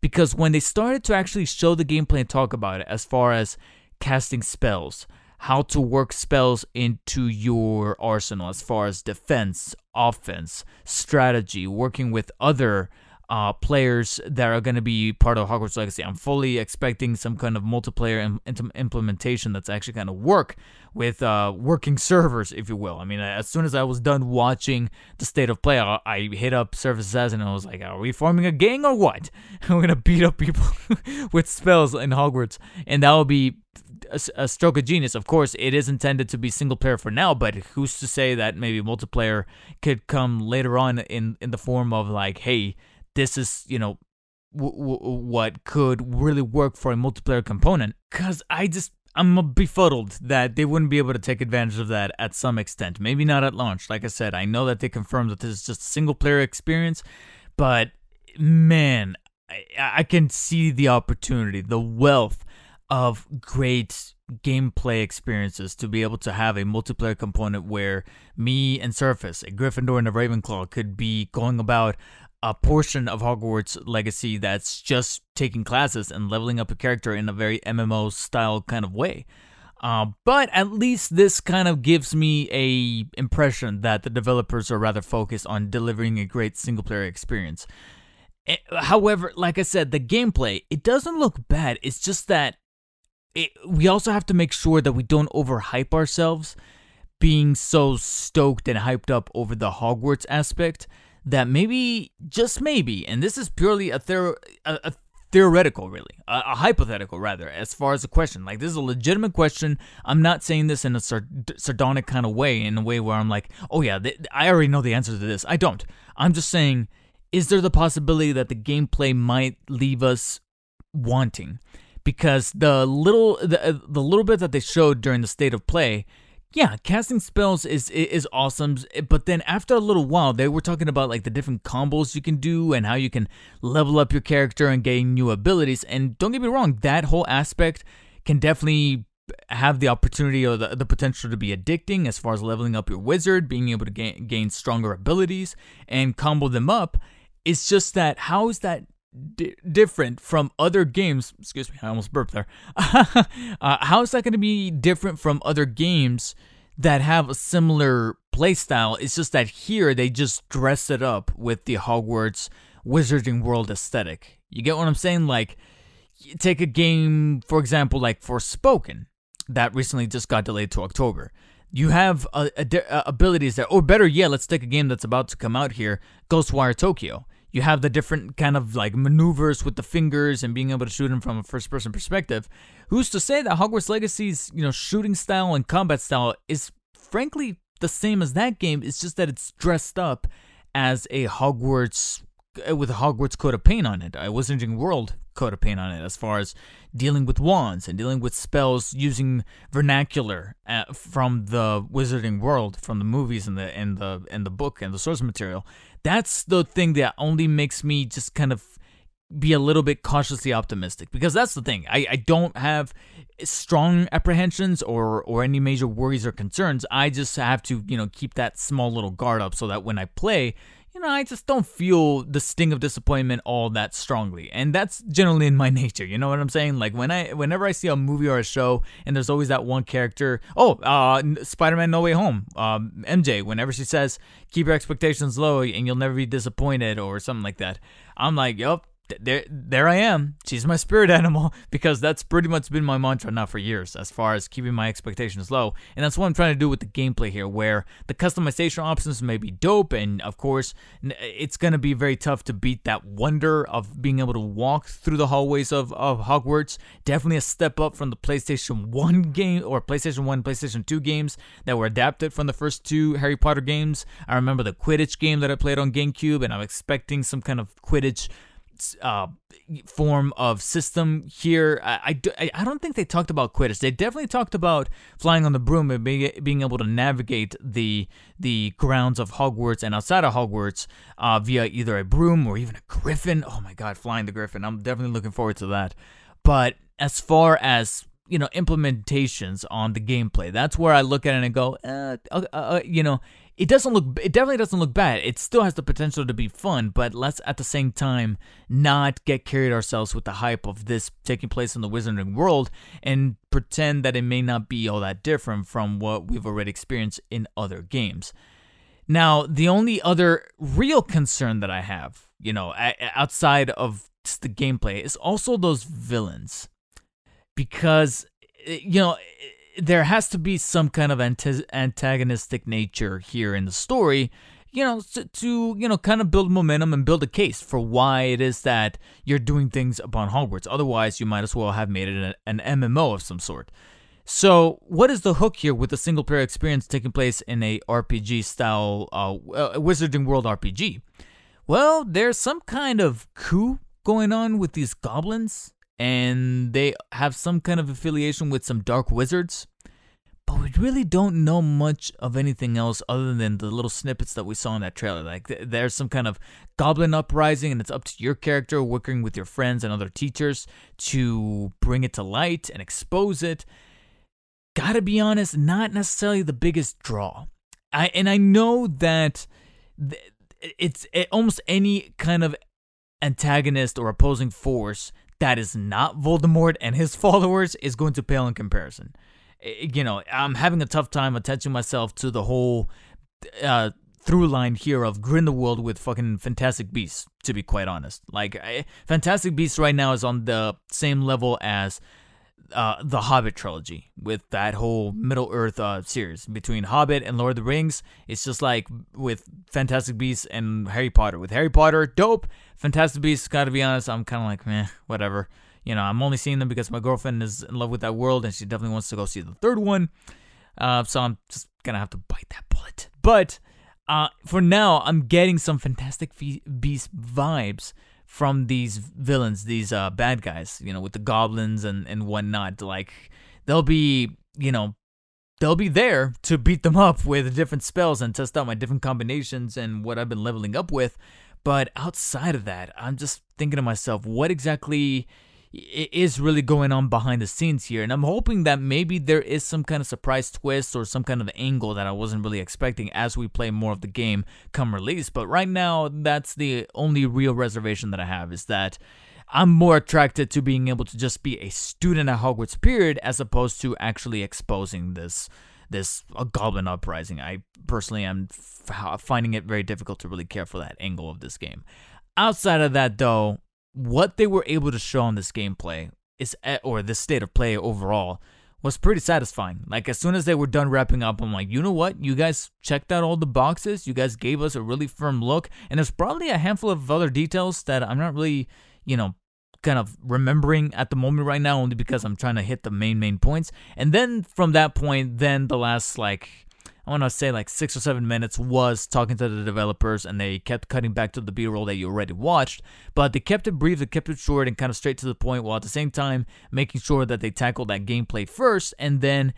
because when they started to actually show the gameplay and talk about it, as far as casting spells, how to work spells into your arsenal as far as defense, offense, strategy, working with other uh, players that are going to be part of Hogwarts Legacy. I'm fully expecting some kind of multiplayer Im- implementation that's actually going to work with uh, working servers, if you will. I mean, as soon as I was done watching the state of play, I, I hit up Surface Assassin and I was like, "Are we forming a gang or what? We're gonna beat up people with spells in Hogwarts, and that will be a, a, stroke of genius. Of course, it is intended to be single player for now, but who's to say that maybe multiplayer could come later on in in the form of like, hey, this is you know w- w- what could really work for a multiplayer component? Cause I just I'm befuddled that they wouldn't be able to take advantage of that at some extent. Maybe not at launch. Like I said, I know that they confirmed that this is just a single player experience, but man, I, I can see the opportunity, the wealth of great gameplay experiences to be able to have a multiplayer component where me and Surface, a Gryffindor and a Ravenclaw, could be going about a portion of Hogwarts Legacy that's just taking classes and leveling up a character in a very MMO style kind of way. Uh, but at least this kind of gives me a impression that the developers are rather focused on delivering a great single player experience. It, eh, however, like I said, the gameplay it doesn't look bad. It's just that it, we also have to make sure that we don't overhype ourselves being so stoked and hyped up over the Hogwarts aspect that maybe, just maybe, and this is purely a, a, a theoretical, really, a, a, hypothetical, rather, as far as the question. Like, this is a legitimate question. I'm not saying this in a sard- sardonic kind of way, in a way where I'm like, oh, yeah, th- I already know the answer to this. I don't. I'm just saying, is there the possibility that the gameplay might leave us wanting? Because the little the, uh, the little bit that they showed during the state of play yeah, casting spells is is awesome, but then after a little while, they were talking about like the different combos you can do and how you can level up your character and gain new abilities. And don't get me wrong, that whole aspect can definitely have the opportunity or the, the potential to be addicting as far as leveling up your wizard, being able to gain, gain stronger abilities and combo them up. It's just that how is that d- different from other games. Excuse me, I almost burped there. uh, how is that going to be different from other games that have a similar playstyle? It's just that here they just dress it up with the Hogwarts Wizarding World aesthetic. You get what I'm saying? Like, take a game, for example, like Forspoken, that recently just got delayed to October. You have uh, abilities that, or better yet, let's take a game that's about to come out here, Ghostwire Tokyo you have the different kind of like maneuvers with the fingers and being able to shoot them from a first person perspective. Who's to say that Hogwarts Legacy's, you know, shooting style and combat style is frankly the same as that game, it's just that it's dressed up as a Hogwarts uh, with a Hogwarts coat of paint on it, a Wizarding World coat of paint on it, as far as dealing with wands and dealing with spells using vernacular uh, from the Wizarding World, from the movies and the and the and the book and the source material that's the thing that only makes me just kind of be a little bit cautiously optimistic because that's the thing. I, I don't have strong apprehensions or or any major worries or concerns. I just have to, you know, keep that small little guard up so that when I play, you know, I just don't feel the sting of disappointment all that strongly. And that's generally in my nature. You know what I'm saying? Like when I whenever I see a movie or a show and there's always that one character, oh, uh Spider-Man No Way Home, um MJ, whenever she says keep your expectations low and you'll never be disappointed or something like that. I'm like, "Yup, there there I am. She's my spirit animal because that's pretty much been my mantra now for years as far as keeping my expectations low. And that's what I'm trying to do with the gameplay here where the customization options may be dope and of course it's going to be very tough to beat that wonder of being able to walk through the hallways of, of Hogwarts. Definitely a step up from the PlayStation 1 game or PlayStation 1 PlayStation 2 games that were adapted from the first two Harry Potter games. I remember the Quidditch game that I played on GameCube and I'm expecting some kind of Quidditch uh, form of system here. I, I, I don't think they talked about Quidditch. They definitely talked about flying on the broom and being, being able to navigate the the grounds of Hogwarts and outside of Hogwarts uh, via either a broom or even a griffin. Oh my god, flying the griffin. I'm definitely looking forward to that. But as far as you know implementations on the gameplay. That's where i look at it and go uh, uh, uh, you know it doesn't look it definitely doesn't look bad. It still has the potential to be fun but let's at the same time not get carried ourselves with the hype of this taking place in the wizarding world and pretend that it may not be all that different from what we've already experienced in other games. Now the only other real concern that i have you know outside of the gameplay is also those villains because eh, you know there has to be some kind of antagonistic nature here in the story you know to, to, you know kind of build momentum and build a case for why it is that you're doing things upon hogwarts. Otherwise you might as well have made it an, an mmo of some sort. So what is the hook here with a single player experience taking place in a rpg style uh, wizarding world rpg well there's some kind of coup going on with these goblins and they have some kind of affiliation with some dark wizards. But we really don't know much of anything else other than the little snippets that we saw in that trailer. Like, th- there's some kind of goblin uprising, and it's up to your character working with your friends and other teachers to bring it to light and expose it. Gotta be honest, not necessarily the biggest draw. I and I know that th- it's it, almost any kind of antagonist or opposing force that is not Voldemort and his followers is going to pale in comparison. You know, I'm having a tough time attaching myself to the whole uh, through line here of Grindelwald with fucking Fantastic Beasts, to be quite honest. Like, I, Fantastic Beasts right now is on the same level as uh, the Hobbit trilogy with that whole Middle Earth uh, series between Hobbit and Lord of the Rings. It's just like with Fantastic Beasts and Harry Potter. With Harry Potter, dope. Fantastic Beasts, gotta be honest, I'm kind of like, meh, whatever. You know, I'm only seeing them because my girlfriend is in love with that world and she definitely wants to go see the third one. Uh, so I'm just gonna have to bite that bullet. But uh, for now, I'm getting some Fantastic Beast vibes from these villains, these uh, bad guys, you know, with the goblins and, and whatnot. Like, they'll be, you know, they'll be there to beat them up with different spells and test out my different combinations and what I've been leveling up with. But outside of that, I'm just thinking to myself, what exactly is really going on behind the scenes here. And I'm hoping that maybe there is some kind of surprise twist or some kind of angle that I wasn't really expecting as we play more of the game come release. But right now, that's the only real reservation that I have is that I'm more attracted to being able to just be a student at Hogwarts period as opposed to actually exposing this this uh, goblin uprising. I personally am f- finding it very difficult to really care for that angle of this game. Outside of that though, what they were able to show on this gameplay is eh, or this state of play overall was pretty satisfying. Like as soon as they were done wrapping up, I'm like, you know what? You guys checked out all the boxes. You guys gave us a really firm look, and there's probably a handful of other details that I'm not really, you know, kind of remembering at the moment right now, only because I'm trying to hit the main main points. And then from that point, then the last like I want to say like six or seven minutes was talking to the developers, and they kept cutting back to the B roll that you already watched. But they kept it brief, they kept it short, and kind of straight to the point, while at the same time making sure that they tackled that gameplay first, and then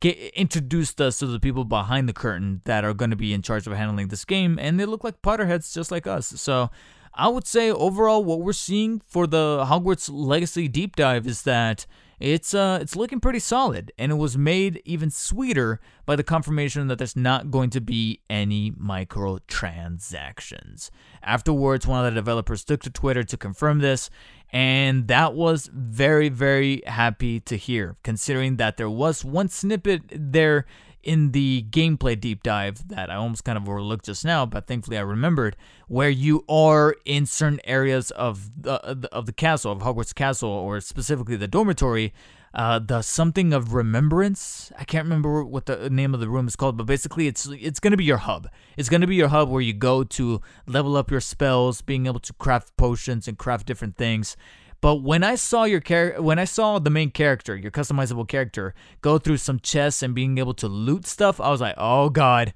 get, introduced us to the people behind the curtain that are going to be in charge of handling this game. And they look like Potterheads just like us. So I would say overall what we're seeing for the Hogwarts Legacy deep dive is that it's uh it's looking pretty solid and it was made even sweeter by the confirmation that there's not going to be any microtransactions. Afterwards, one of the developers took to Twitter to confirm this and that was very very happy to hear considering that there was one snippet there in the gameplay deep dive that I almost kind of overlooked just now, but thankfully I remembered, where you are in certain areas of the of the castle of Hogwarts Castle, or specifically the dormitory. Uh, the something of remembrance. I can't remember what the name of the room is called, but basically it's it's gonna be your hub. It's gonna be your hub where you go to level up your spells, being able to craft potions and craft different things. But when I saw your character, when I saw the main character, your customizable character, go through some chests and being able to loot stuff, I was like, oh god,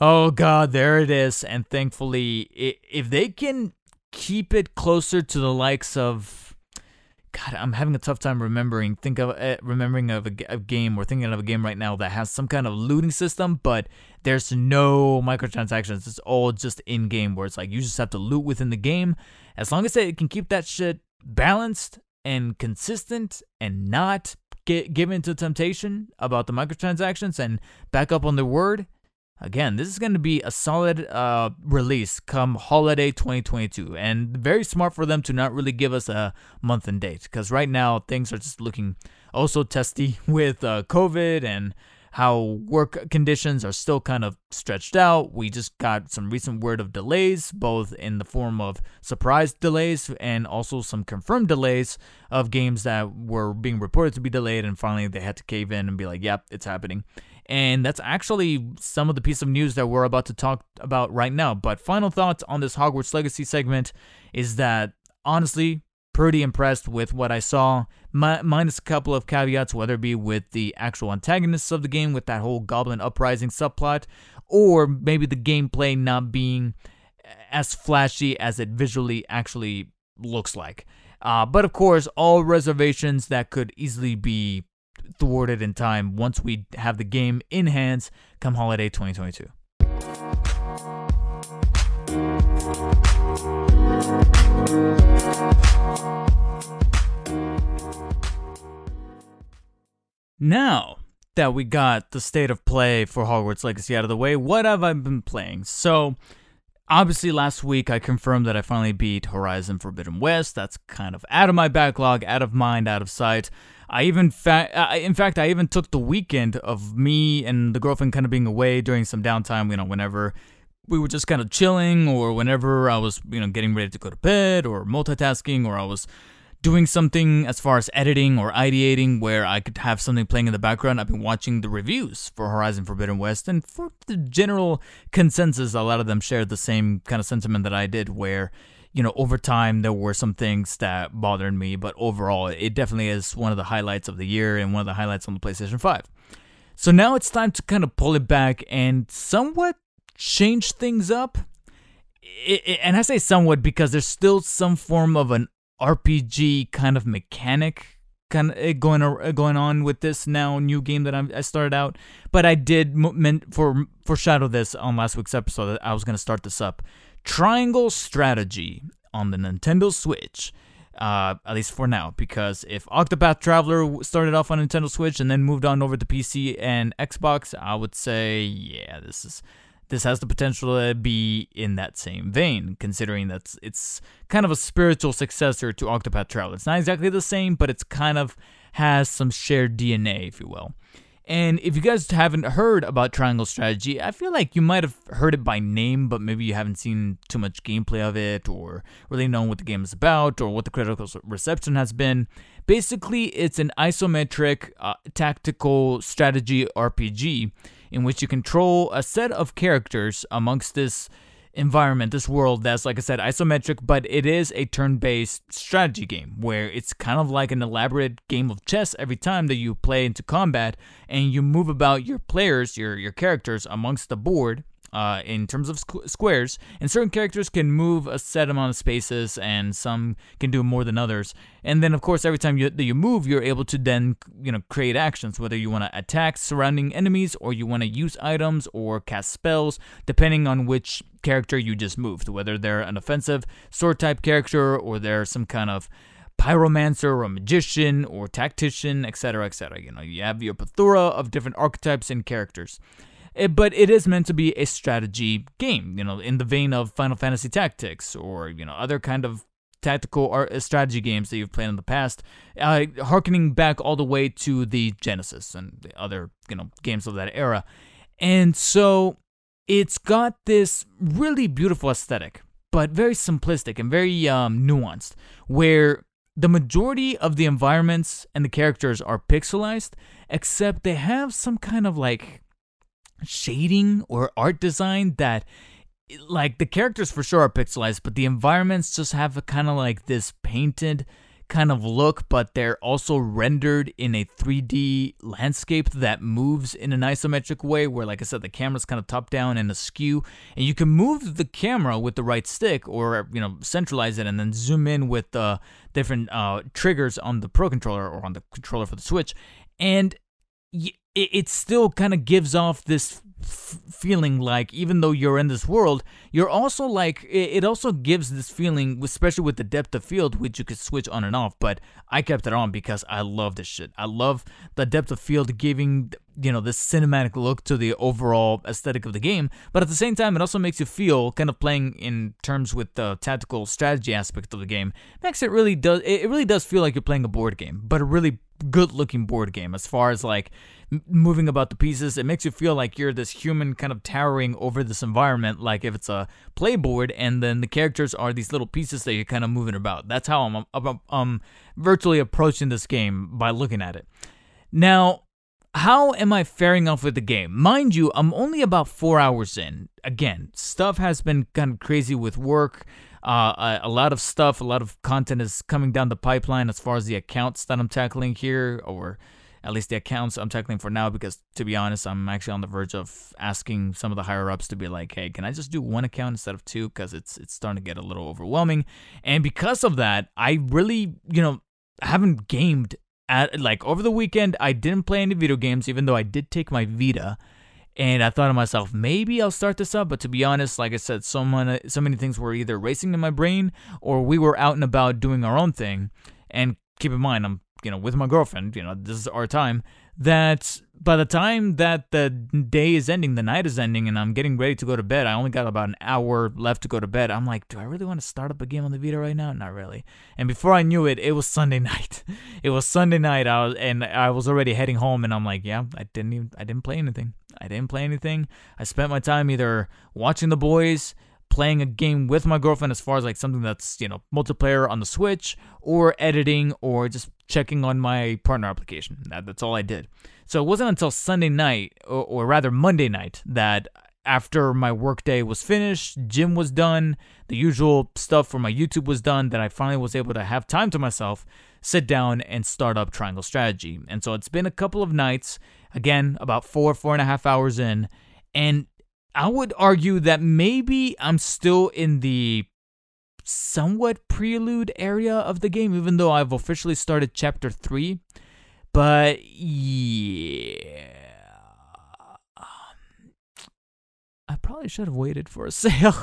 oh god, there it is. And thankfully, if they can keep it closer to the likes of God, I'm having a tough time remembering. Think of uh, remembering of a, a, game or thinking of a game right now that has some kind of looting system, but there's no microtransactions. It's all just in game, where it's like you just have to loot within the game. As long as it can keep that shit balanced and consistent and not get given to temptation about the microtransactions and back up on their word. Again, this is going to be a solid uh, release come holiday 2022, and very smart for them to not really give us a month and date because right now things are just looking also testy with uh, COVID and how work conditions are still kind of stretched out. We just got some recent word of delays, both in the form of surprise delays and also some confirmed delays of games that were being reported to be delayed, and finally they had to cave in and be like, yep, it's happening. And that's actually some of the piece of news that we're about to talk about right now. But final thoughts on this Hogwarts Legacy segment is that honestly, pretty impressed with what I saw, minus a couple of caveats, whether it be with the actual antagonists of the game, with that whole Goblin Uprising subplot, or maybe the gameplay not being as flashy as it visually actually looks like. Uh, but of course, all reservations that could easily be thwarted in time once we have the game in hands come holiday 2022. Now that we got the state of play for Hogwarts Legacy out of the way, what have I been playing? So, obviously, last week I confirmed that I finally beat Horizon Forbidden West. That's kind of out of my backlog, out of mind, out of sight. I even, fa- in fact, I even took the weekend of me and the girlfriend kind of being away during some downtime. You know, whenever we were just kind of chilling, or whenever I was, you know, getting ready to go to bed, or multitasking, or I was doing something as far as editing or ideating where I could have something playing in the background. I've been watching the reviews for Horizon Forbidden West, and for the general consensus, a lot of them shared the same kind of sentiment that I did, where you know, over time there were some things that bothered me, but overall, it definitely is one of the highlights of the year and one of the highlights on the PlayStation 5. So now it's time to kind of pull it back and somewhat change things up. It, it, and I say somewhat because there's still some form of an RPG kind of mechanic kind of eh, going eh, going on with this now new game that i started out. But I did meant for foreshadow this on last week's episode that I was going to start this up. Triangle Strategy on the Nintendo Switch. Uh, at least for now, because if Octopath Traveler started off on Nintendo Switch and then moved on over to PC and Xbox, I would say, yeah, this is this has the potential to be in that same vein, considering that it's kind of a spiritual successor to Octopath Traveler. It's not exactly the same, but it's kind of has some shared DNA, if you will. And if you guys haven't heard about Triangle Strategy, I feel like you might have heard it by name, but maybe you haven't seen too much gameplay of it or really known what the game is about or what the critical reception has been. Basically, it's an isometric uh, tactical strategy RPG in which you control a set of characters amongst this environment, this world that's, like I said, isometric, but it is a turn based strategy game where it's kind of like an elaborate game of chess every time that you play into combat and you move about your players, your, your characters amongst the board uh, in terms of squ- squares, and certain characters can move a set amount of spaces, and some can do more than others. And then, of course, every time you, you move, you're able to then, you know, create actions, whether you want to attack surrounding enemies, or you want to use items or cast spells, depending on which character you just moved, whether they're an offensive sword type character or they're some kind of pyromancer or magician or tactician, etc., etc. You know, you have your plethora of different archetypes and characters. Eh, but it is meant to be a strategy game, you know, in the vein of Final Fantasy Tactics or, you know, other kind of tactical art, uh, strategy games that you've played in the past, uh, harkening back all the way to the Genesis and the other, you know, games of that era. And so it's got this really beautiful aesthetic, but very simplistic and very um, nuanced, where the majority of the environments and the characters are pixelized, except they have some kind of like shading or art design that like the characters for sure are pixelized, but the environments just have a kind of like this painted kind of look, but they're also rendered in a 3D landscape that moves in an isometric way, where, like I said, the camera's kind of top down and askew, and you can move the camera with the right stick, or you know, centralize it and then zoom in with the different uh, triggers on the Pro controller or on the controller for the Switch, and it still kind of gives off this f- feeling like even though you're in this world, you're also like it, also gives this feeling, especially with the depth of field, which you could switch on and off. But I kept it on because I love this shit. I love the depth of field giving you know this cinematic look to the overall aesthetic of the game. But at the same time, it also makes you feel kind of playing in terms with the tactical strategy aspect of the game. Makes it really does it really does feel like you're playing a board game, but a really good looking board game as far as like moving about the pieces. It makes you feel like you're this human kind of towering over this environment, like if it's a playboard, and then the characters are these little pieces that you're kind of moving about. That's how I'm, I'm, I'm virtually approaching this game by looking at it. Now, how am I faring off with the game? Mind you, I'm only about four hours in. Again, stuff has been kind of crazy with work. Uh, a, lot of stuff, a lot of content is coming down the pipeline as far as the accounts that I'm tackling here, or at least the accounts I'm tackling for now, because to be honest, I'm actually on the verge of asking some of the higher ups to be like, hey, can I just do one account instead of two? Because it's it's starting to get a little overwhelming. And because of that, I really, you know, haven't gamed at like over the weekend. I didn't play any video games, even though I did take my Vita. And I thought to myself, maybe I'll start this up. But to be honest, like I said, so many, so many things were either racing in my brain or we were out and about doing our own thing. And keep in mind, I'm you know, with my girlfriend, you know, this is our time, that by the time that the day is ending, the night is ending, and I'm getting ready to go to bed, I only got about an hour left to go to bed. I'm like, do I really want to start up a game on the Vita right now? Not really. And before I knew it, it was Sunday night. It was Sunday night. I was, and I was already heading home, and I'm like, yeah, I didn't even, I didn't play anything. I didn't play anything. I spent my time either watching the boys, playing a game with my girlfriend as far as like something that's you know multiplayer on the switch or editing or just checking on my partner application. That, that's all i did. So it wasn't until sunday night or, or rather monday night that after my workday was finished gym was done the usual stuff for my youtube was done that i finally was able to have time to myself sit down and start up triangle strategy. And so it's been a couple of nights again about four four and a half hours in and I would argue that maybe I'm still in the somewhat prelude area of the game, even though I've officially started chapter 3. But yeah. Um, I probably should have waited for a sale.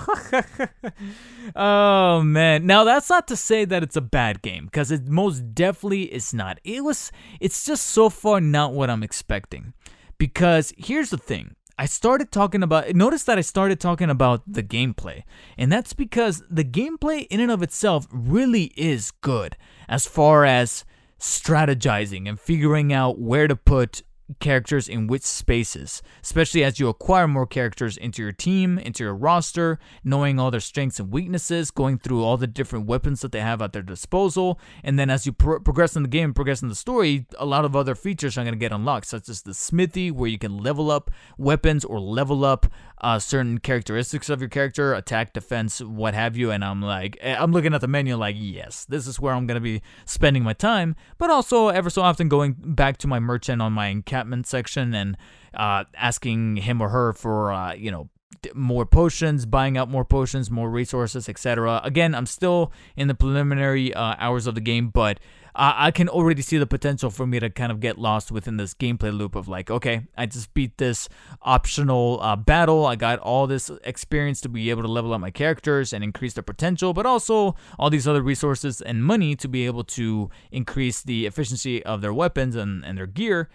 oh man. Now that's not to say that it's a bad game cuz it most definitely is not. It was it's just so far not what I'm expecting. Because here's the thing. I started talking about notice that I started talking about the gameplay. And that's because the gameplay in and of itself really is good as far as strategizing and figuring out where to put characters in which spaces, especially as you acquire more characters into your team, into your roster, knowing all their strengths and weaknesses, going through all the different weapons that they have at their disposal, and then as you pro- progress in the game, progress in the story, a lot of other features are going to get unlocked, such as the smithy, where you can level up weapons or level up uh, certain characteristics of your character, attack, defense, what have you. And I'm like, eh, I'm looking at the menu like, yes, this is where I'm going to be spending my time, but also ever so often going back to my merchant on my encounter encampment section and uh, asking him or her for uh, you know more potions, buying out more potions, more resources, etc. Again, I'm still in the preliminary uh, hours of the game, but I can already see the potential for me to kind of get lost within this gameplay loop of like, okay, I just beat this optional uh, battle. I got all this experience to be able to level up my characters and increase their potential, but also all these other resources and money to be able to increase the efficiency of their weapons and, and their gear.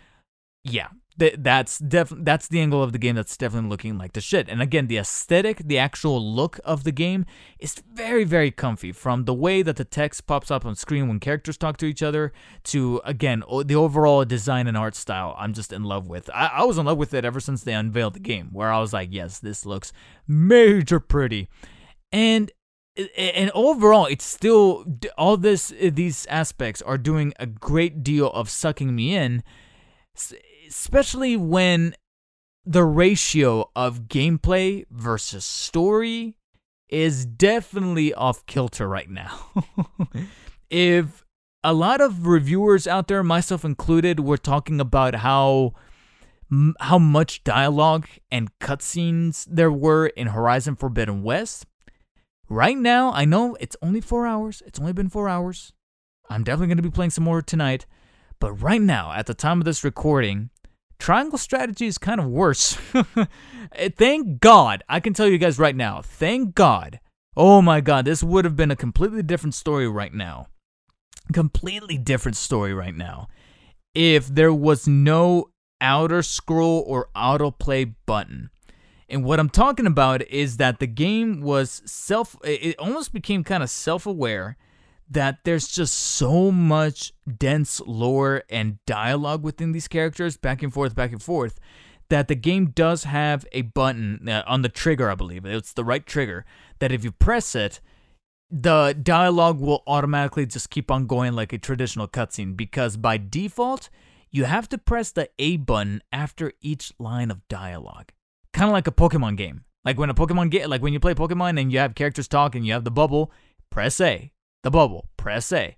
Yeah, that's def- that's the angle of the game that's definitely looking like the shit. And again, the aesthetic, the actual look of the game is very very comfy from the way that the text pops up on screen when characters talk to each other to again the overall design and art style. I'm just in love with. I, I was in love with it ever since they unveiled the game, where I was like, yes, this looks major pretty, and and overall it's still all this these aspects are doing a great deal of sucking me in especially when the ratio of gameplay versus story is definitely off kilter right now. if a lot of reviewers out there, myself included, were talking about how how much dialogue and cutscenes there were in Horizon Forbidden West. Right now, I know it's only four hours. It's only been four hours. I'm definitely going to be playing some more tonight. But right now, at the time of this recording, Triangle strategy is kind of worse. Eh, thank God. I can tell you guys right now. Thank God. Oh my God, this would have been a completely different story right now. Completely different story right now. If there was no auto scroll or autoplay button. And what I'm talking about is that the game was self, it almost became kind of self aware that there's just so much dense lore and dialogue within these characters, back and forth, back and forth, that the game does have a button uh, on the trigger, I believe. It's the right trigger, that if you press it, the dialogue will automatically just keep on going like a traditional cutscene because by default, you have to press the A button after each line of dialogue. Kind of like a Pokemon game. Like when a Pokemon game, like when you play Pokemon and you have characters talk and you have the bubble, press A the bubble, press A.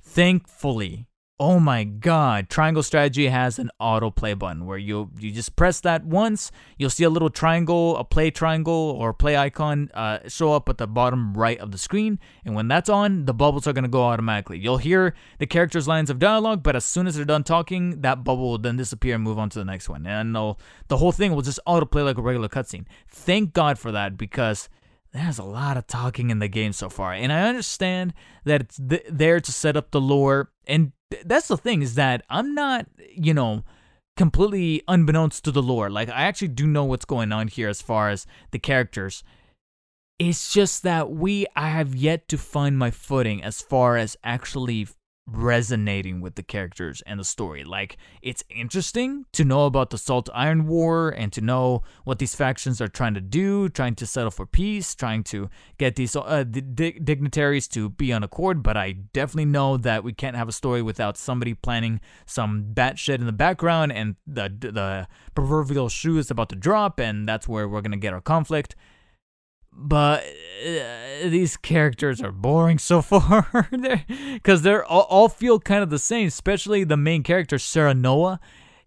Thankfully, oh my god, Triangle Strategy has an autoplay button where you you just press that once, you'll see a little triangle, a play triangle or play icon uh, show up at the bottom right of the screen, and when that's on, the bubbles are gonna go automatically. You'll hear the characters' lines of dialogue, but as soon as they're done talking, that bubble will then disappear and move on to the next one, and the whole thing will just autoplay like a regular cutscene. Thank God for that because there's a lot of talking in the game so far and i understand that it's th- there to set up the lore and th- that's the thing is that i'm not you know completely unbeknownst to the lore. Like i actually do know what's going on here as far as the characters. It's just that we i have yet to find my footing as far as actually resonating with the characters and the story. Like, it's interesting to know about the Saltiron War and to know what these factions are trying to do, trying to settle for peace, trying to get these uh, dignitaries to be on accord. But I definitely know that we can't have a story without somebody planning some batshit in the background and the, the proverbial shoe is about to drop, and that's where we're to get our conflict but uh, these characters are boring so far. Because they're, all, all, feel kind of the same especially the main character Serenoa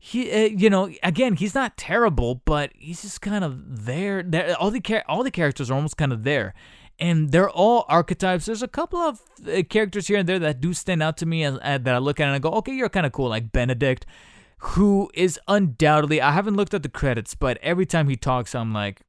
he uh, you know again he's not terrible but he's just kind of there. There all the char- all the characters are almost kind of there. And they're all archetypes. There's a couple of uh, characters here and there that do stand out to me as, as, that I look at and I go okay you're kind of cool like Benedict who is undoubtedly I haven't looked at the credits but every time he talks I'm like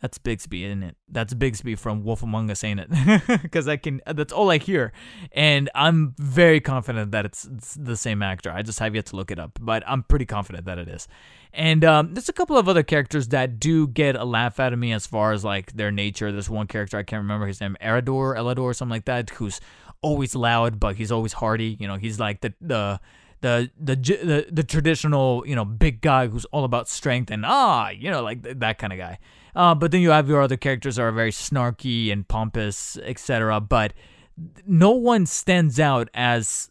that's Bigby, isn't it? That's Bigby from Wolf Among Us, ain't it? Because I can. That's all I hear, and I'm very confident that it's, it's, the same actor. I just have yet to look it up, but I'm pretty confident that it is. And um, there's a couple of other characters that do get a laugh out of me as far as like their nature. There's one character I can't remember his name, Erador, Elador, or something like that, who's always loud, but he's always hearty. You know, he's like the the the the the, the traditional you know big guy who's all about strength and ah you know like that kind of guy. Uh, but then you have your other characters are very snarky and pompous, etc. But no one stands out as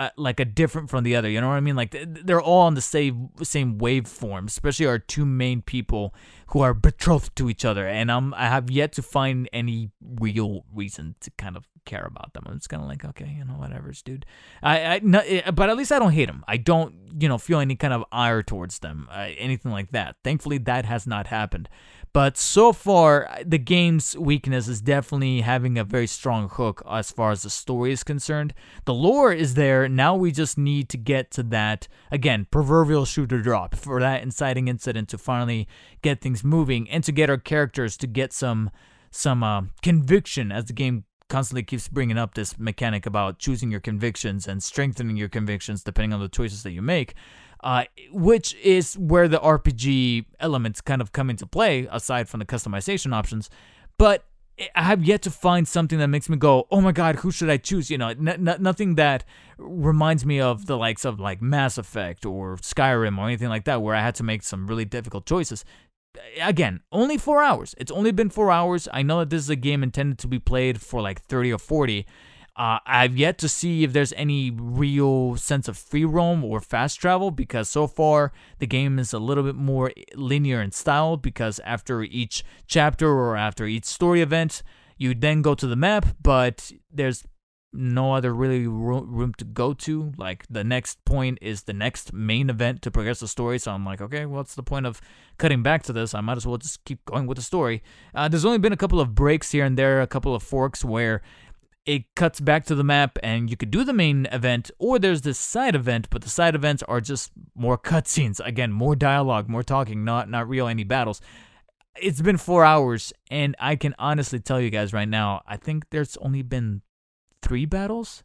uh, like a different from the other. You know what I mean? Like they're all on the same same waveform. Especially our two main people who are betrothed to each other, and um, I have yet to find any real reason to kind of care about them. I'm just kind of like, okay, you know, whatever, dude. I, I, no, eh, but at least I don't hate them. I don't, you know, feel any kind of ire towards them, uh, anything like that. Thankfully, that has not happened. But so far, the game's weakness is definitely having a very strong hook as far as the story is concerned. The lore is there. Now we just need to get to that, again, proverbial shooter drop for that inciting incident to finally get things moving and to get our characters to get some some uh, conviction as the game constantly keeps bringing up this mechanic about choosing your convictions and strengthening your convictions depending on the choices that you make, uh, which is where the RPG elements kind of come into play, aside from the customization options. But I have yet to find something that makes me go, "Oh my God, who should I choose?" You know, n- n- nothing that reminds me of the likes of like Mass Effect or Skyrim or anything like that, where I had to make some really difficult choices again, only four hours. It's only been four hours. I know that this is a game intended to be played for like 30 or 40. Uh, I've yet to see if there's any real sense of free roam or fast travel because so far the game is a little bit more linear in style because after each chapter or after each story event, you then go to the map, but there's no other really room to go to. Like the next point is the next main event to progress the story. So I'm like, okay, what's the point of cutting back to this? I might as well just keep going with the story. Uh, there's only been a couple of breaks here and there, a couple of forks where it cuts back to the map and you could do the main event or there's this side event but the side events are just more cutscenes again more dialogue more talking not not real any battles it's been four hours and i can honestly tell you guys right now i think there's only been three battles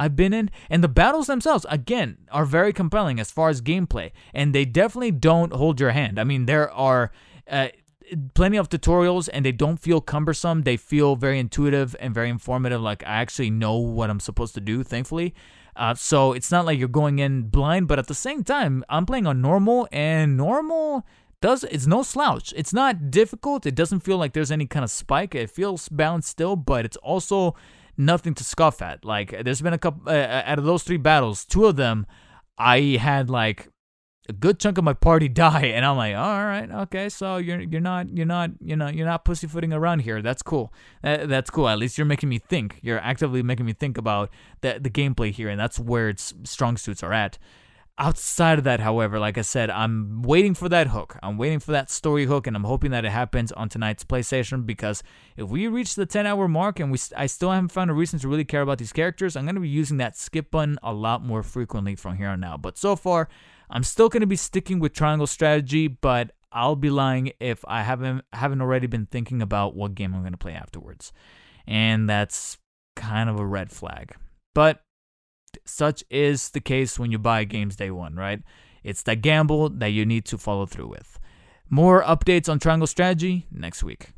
I've been in, and the battles themselves, again, are very compelling as far as gameplay, and they definitely don't hold your hand. I mean, there are uh, plenty of tutorials, and they don't feel cumbersome. They feel very intuitive and very informative. Like I actually know what I'm supposed to do, thankfully. Uh, so it's not like you're going in blind, but at the same time, I'm playing on normal, and normal does it's no slouch. It's not difficult. It doesn't feel like there's any kind of spike. It feels balanced still, but it's also nothing to scoff at. Like there's been a couple uh, uh, out of those three battles, two of them I had like a good chunk of my party die, and I'm like, all right, okay, so you're you're not you're not you know you're not pussyfooting around here. That's cool. That, that's cool. At least you're making me think. You're actively making me think about the the gameplay here, and that's where its strong suits are at. Outside of that, however, like I said, I'm waiting for that hook. I'm waiting for that story hook, and I'm hoping that it happens on tonight's PlayStation because if we reach the 10 hour mark and we I still haven't found a reason to really care about these characters, I'm going to be using that skip button a lot more frequently from here on out. But so far, I'm still going to be sticking with triangle strategy, but I'll be lying if I haven't haven't already been thinking about what game I'm going to play afterwards. And that's kind of a red flag. But such is the case when you buy games day one, right? It's that gamble that you need to follow through with. More updates on Triangle Strategy next week.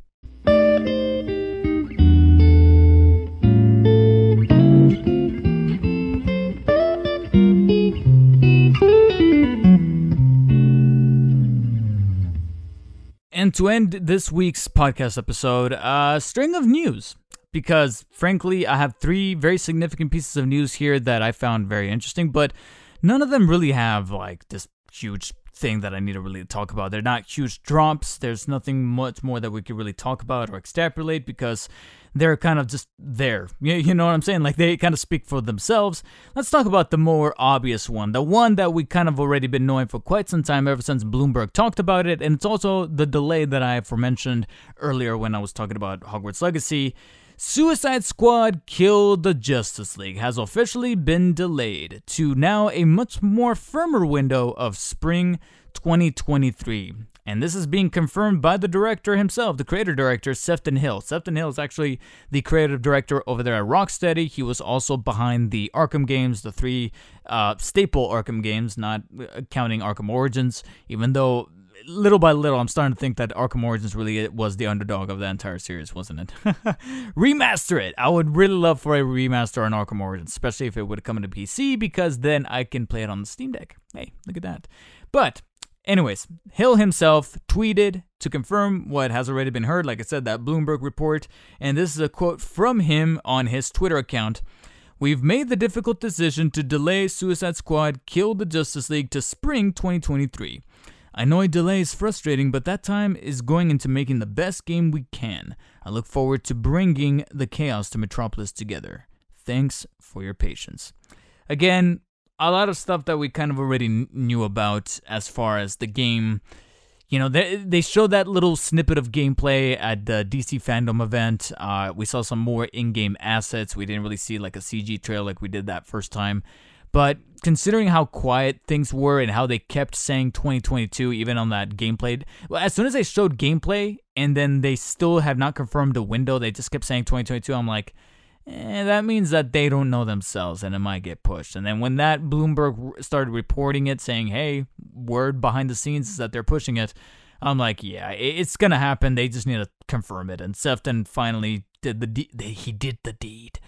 And to end this week's podcast episode, a string of news. Because frankly, I have three very significant pieces of news here that I found very interesting, but none of them really have like this huge thing that I need to really talk about. They're not huge drops. There's nothing much more that we could really talk about or extrapolate because they're kind of just there. You, you know what I'm saying? Like they kind of speak for themselves. Let's talk about the more obvious one, the one that we kind of already been knowing for quite some time, ever since Bloomberg talked about it, and it's also the delay that I aforementioned earlier when I was talking about Hogwarts Legacy. Suicide Squad Kill the Justice League has officially been delayed to now a much more firmer window of spring 2023. And this is being confirmed by the director himself, the creator director, Sefton Hill. Sefton Hill is actually the creative director over there at Rocksteady. He was also behind the Arkham games, the three uh, staple Arkham games, not uh, counting Arkham Origins, even though little by little, I'm starting to think that Arkham Origins really was the underdog of the entire series, wasn't it? remaster it. I would really love for a remaster on Arkham Origins, especially if it would come to PC, because then I can play it on the Steam Deck. Hey, look at that. But, anyways, Hill himself tweeted to confirm what has already been heard. Like I said, that Bloomberg report, and this is a quote from him on his Twitter account. We've made the difficult decision to delay Suicide Squad Kill the Justice League to spring 2023. I know a delay is frustrating, but that time is going into making the best game we can. I look forward to bringing the chaos to Metropolis together. Thanks for your patience. Again, a lot of stuff that we kind of already knew about as far as the game you know, they, they showed that little snippet of gameplay at the DC fandom event. Uh, we saw some more in game assets. We didn't really see like a CG trail like we did that first time. But considering how quiet things were and how they kept saying 2022 even on that gameplay, well, as soon as they showed gameplay and then they still have not confirmed the window, they just kept saying 2022. I'm like, eh, that means that they don't know themselves and it might get pushed. And then when that Bloomberg started reporting it, saying, hey, word behind the scenes is that they're pushing it. I'm like, yeah, it's gonna happen. They just need to confirm it. And Sefton finally did the de- he did the deed.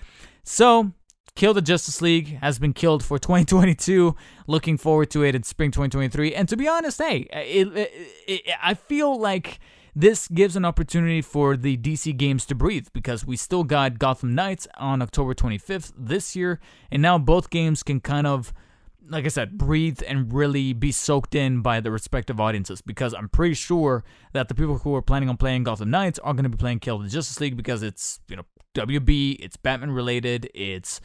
So, Kill the Justice League has been killed for 2022. Looking forward to it in spring 2023. And to be honest, hey, uh, it, uh, it, it, I feel like this gives an opportunity for the DC games to breathe because we still got Gotham Knights on October 25th this year, and now both games can kind of like I said, breathe and really be soaked in by the respective audiences because I'm pretty sure that the people who are planning on playing Gotham Knights are going to be playing Kill the Justice League because it's, you know, WB, it's Batman related, it's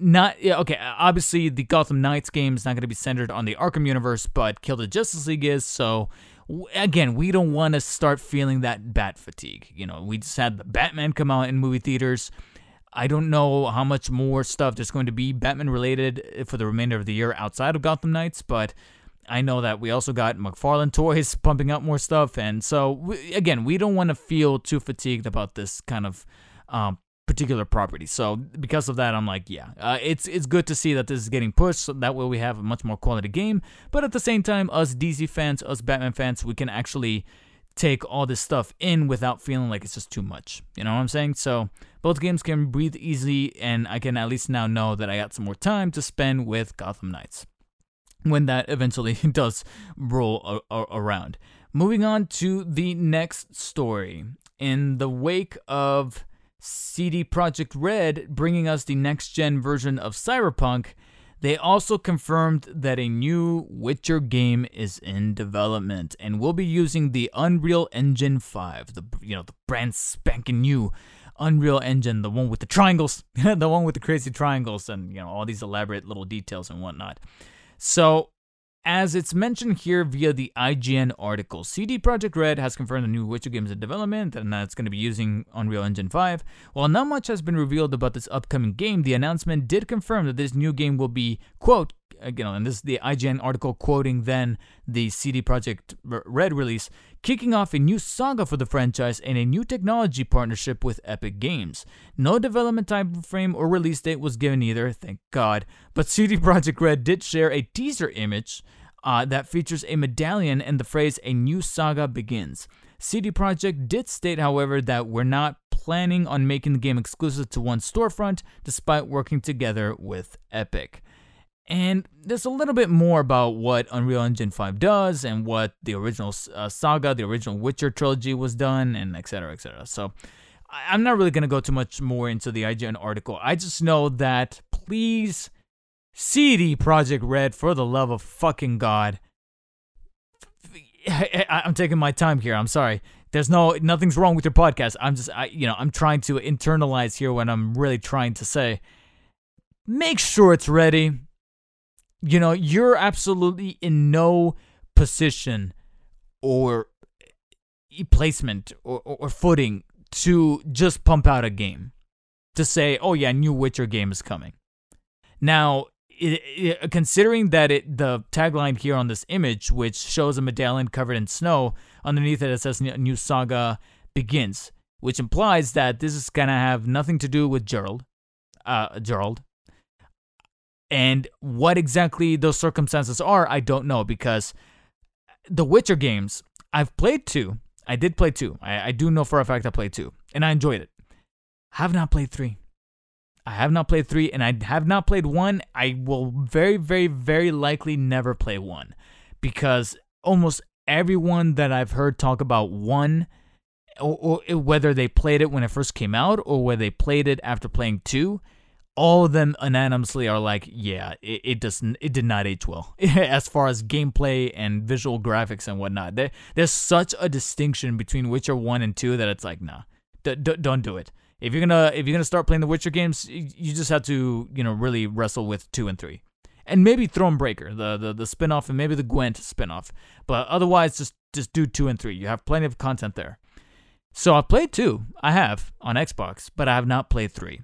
not yeah, okay, obviously the Gotham Knights game is not going to be centered on the Arkham universe, but Kill the Justice League is, so again, we don't want to start feeling that bat fatigue. You know, we just had the Batman come out in movie theaters. I don't know how much more stuff there's going to be Batman related for the remainder of the year outside of Gotham Knights, but I know that we also got McFarlane Toys pumping out more stuff, and so again, we don't want to feel too fatigued about this kind of um, particular property. So because of that, I'm like, yeah, uh, it's it's good to see that this is getting pushed. So that way we have a much more quality game. But at the same time, us DC fans, us Batman fans, we can actually take all this stuff in without feeling like it's just too much. You know what I'm saying? So both games can breathe easily, and I can at least now know that I got some more time to spend with Gotham Knights when that eventually does roll a- a- around. Moving on to the next story. In the wake of CD Projekt Red bringing us the next gen version of Cyberpunk, they also confirmed that a new Witcher game is in development and will be using the Unreal Engine 5, the you know the brand spanking new Unreal Engine, the one with the triangles, the one with the crazy triangles and you know all these elaborate little details and whatnot. So as it's mentioned here via the IGN article, CD Projekt Red has confirmed the new Witcher game is in development and that it's going to be using Unreal Engine 5. While not much has been revealed about this upcoming game, the announcement did confirm that this new game will be, quote, again, and this is the IGN article quoting then the CD Projekt Red release, kicking off a new saga for the franchise and a new technology partnership with Epic Games. No development time frame or release date was given either, thank God, but CD Projekt Red did share a teaser image uh, that features a medallion and the phrase "A new saga begins." CD Projekt did state, however, that we're not planning on making the game exclusive to one storefront, despite working together with Epic. And there's a little bit more about what Unreal Engine 5 does and what the original uh, saga, the original Witcher trilogy was done, and etc. etc. So I'm not really going to go too much more into the IGN article. I just know that please CD Projekt Red, for the love of fucking God. I'm taking my time here. I'm sorry. There's no nothing's wrong with your podcast. I'm just I you know, I'm trying to internalize here what I'm really trying to say. Make sure it's ready. You know, you're absolutely in no position or placement or, or, or footing to just pump out a game to say, "Oh yeah, new Witcher game is coming." Now, it, it, considering that it the tagline here on this image, which shows a medallion covered in snow, underneath it it says "New Saga begins," which implies that this is gonna have nothing to do with Gerald, uh, Geralt. And what exactly those circumstances are, I don't know because the Witcher games I've played two. I did play two. I, I do know for a fact I played two, and I enjoyed it. I Have not played three. I have not played three, and I have not played one. I will very, very, very likely never play one because almost everyone that I've heard talk about one, or, or, whether they played it when it first came out or whether they played it after playing two, all of them unanimously are like, yeah, it, it doesn't, it did not age well as far as gameplay and visual graphics and whatnot. There, there's such a distinction between Witcher one and two that it's like, nah, d- d- don't do it. If you're gonna, if you're gonna start playing the Witcher games, you just have to, you know, really wrestle with two and three, and maybe Thronebreaker, the the the spinoff, and maybe the Gwent spinoff. But otherwise, just just do two and three. You have plenty of content there. So I've played two. I have on Xbox, but I have not played three.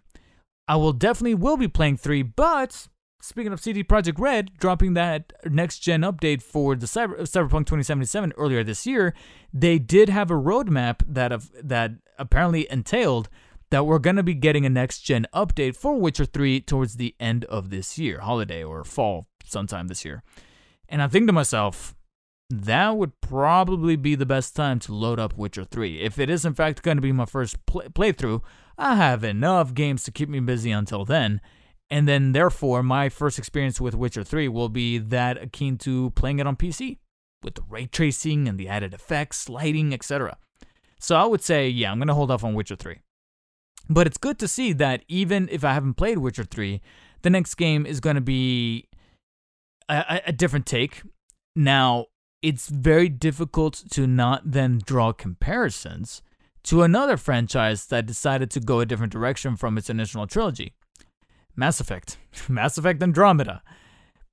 I will definitely will be playing 3, but speaking of CD Projekt Red dropping that next gen update for the Cyber, uh, Cyberpunk 2077 earlier this year, they did have a roadmap that of, that apparently entailed that we're going to be getting a next gen update for Witcher 3 towards the end of this year, holiday or fall sometime this year. And I think to myself, that would probably be the best time to load up Witcher 3. If it is in fact going to be my first play- playthrough, I have enough games to keep me busy until then. And then, therefore, my first experience with Witcher 3 will be that akin to playing it on PC with the ray tracing and the added effects, lighting, etc. So I would say, yeah, I'm going to hold off on Witcher 3. But it's good to see that even if I haven't played Witcher 3, the next game is going to be a, a different take. Now, it's very difficult to not then draw comparisons to another franchise that decided to go a different direction from its initial trilogy Mass Effect. Mass Effect Andromeda.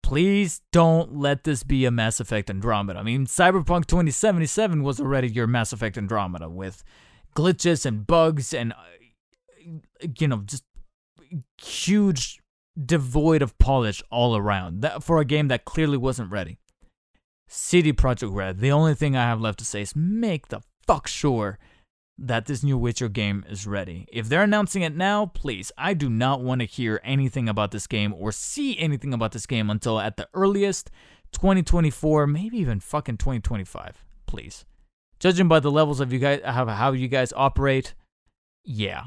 Please don't let this be a Mass Effect Andromeda. I mean, Cyberpunk 2077 was already your Mass Effect Andromeda with glitches and bugs and, uh, you know, just huge devoid of polish all around that for a game that clearly wasn't ready. CD Projekt Red, the only thing I have left to say is make the fuck sure that this new Witcher game is ready. If they're announcing it now, please, I do not want to hear anything about this game or see anything about this game until at the earliest 2024, maybe even fucking 2025, please. Judging by the levels of you guys how, how you guys operate, yeah.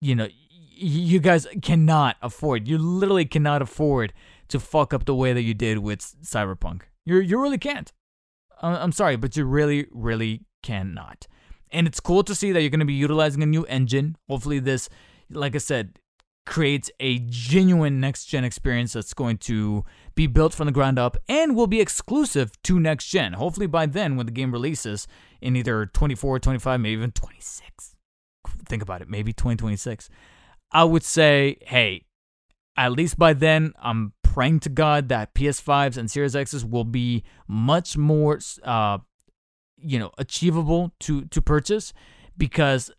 You know, you guys cannot afford. You literally cannot afford to fuck up the way that you did with Cyberpunk. You you really can't. I'm sorry, but you really really cannot. And it's cool to see that you're going to be utilizing a new engine. Hopefully, this, like I said, creates a genuine next gen experience that's going to be built from the ground up and will be exclusive to next gen. Hopefully, by then, when the game releases in either 24, 25, maybe even 26. Think about it, maybe 2026. I would say, hey, at least by then, I'm praying to God that PS5s and Series X's will be much more uh, you know achievable to to purchase because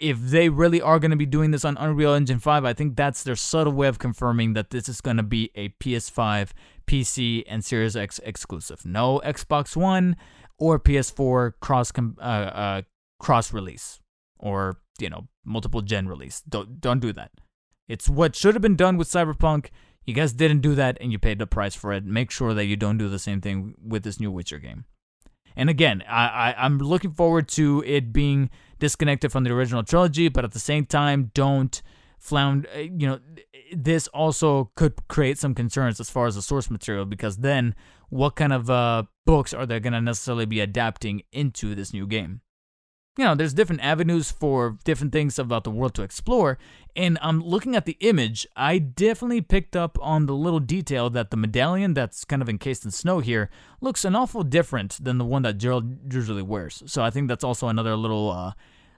if they really are going to be doing this on Unreal Engine 5, I think that's their subtle way of confirming that this is going to be a PS5, PC, and Series X exclusive. No Xbox One or PS4 cross uh, uh, cross release or you know multiple gen release. Don't don't do that. It's what should have been done with Cyberpunk. You guys didn't do that, and you paid the price for it. Make sure that you don't do the same thing with this new Witcher game. And again, I, I am looking forward to it being disconnected from the original trilogy, but at the same time, don't flound. Uh, you know, this also could create some concerns as far as the source material because then, what kind of uh, books are they going to necessarily be adapting into this new game? You know, there's different avenues for different things about the world to explore. And I'm looking at the image, I definitely picked up on the little detail that the medallion that's kind of encased in snow here looks an awful different than the one that Gerald usually wears. So I think that's also another little uh,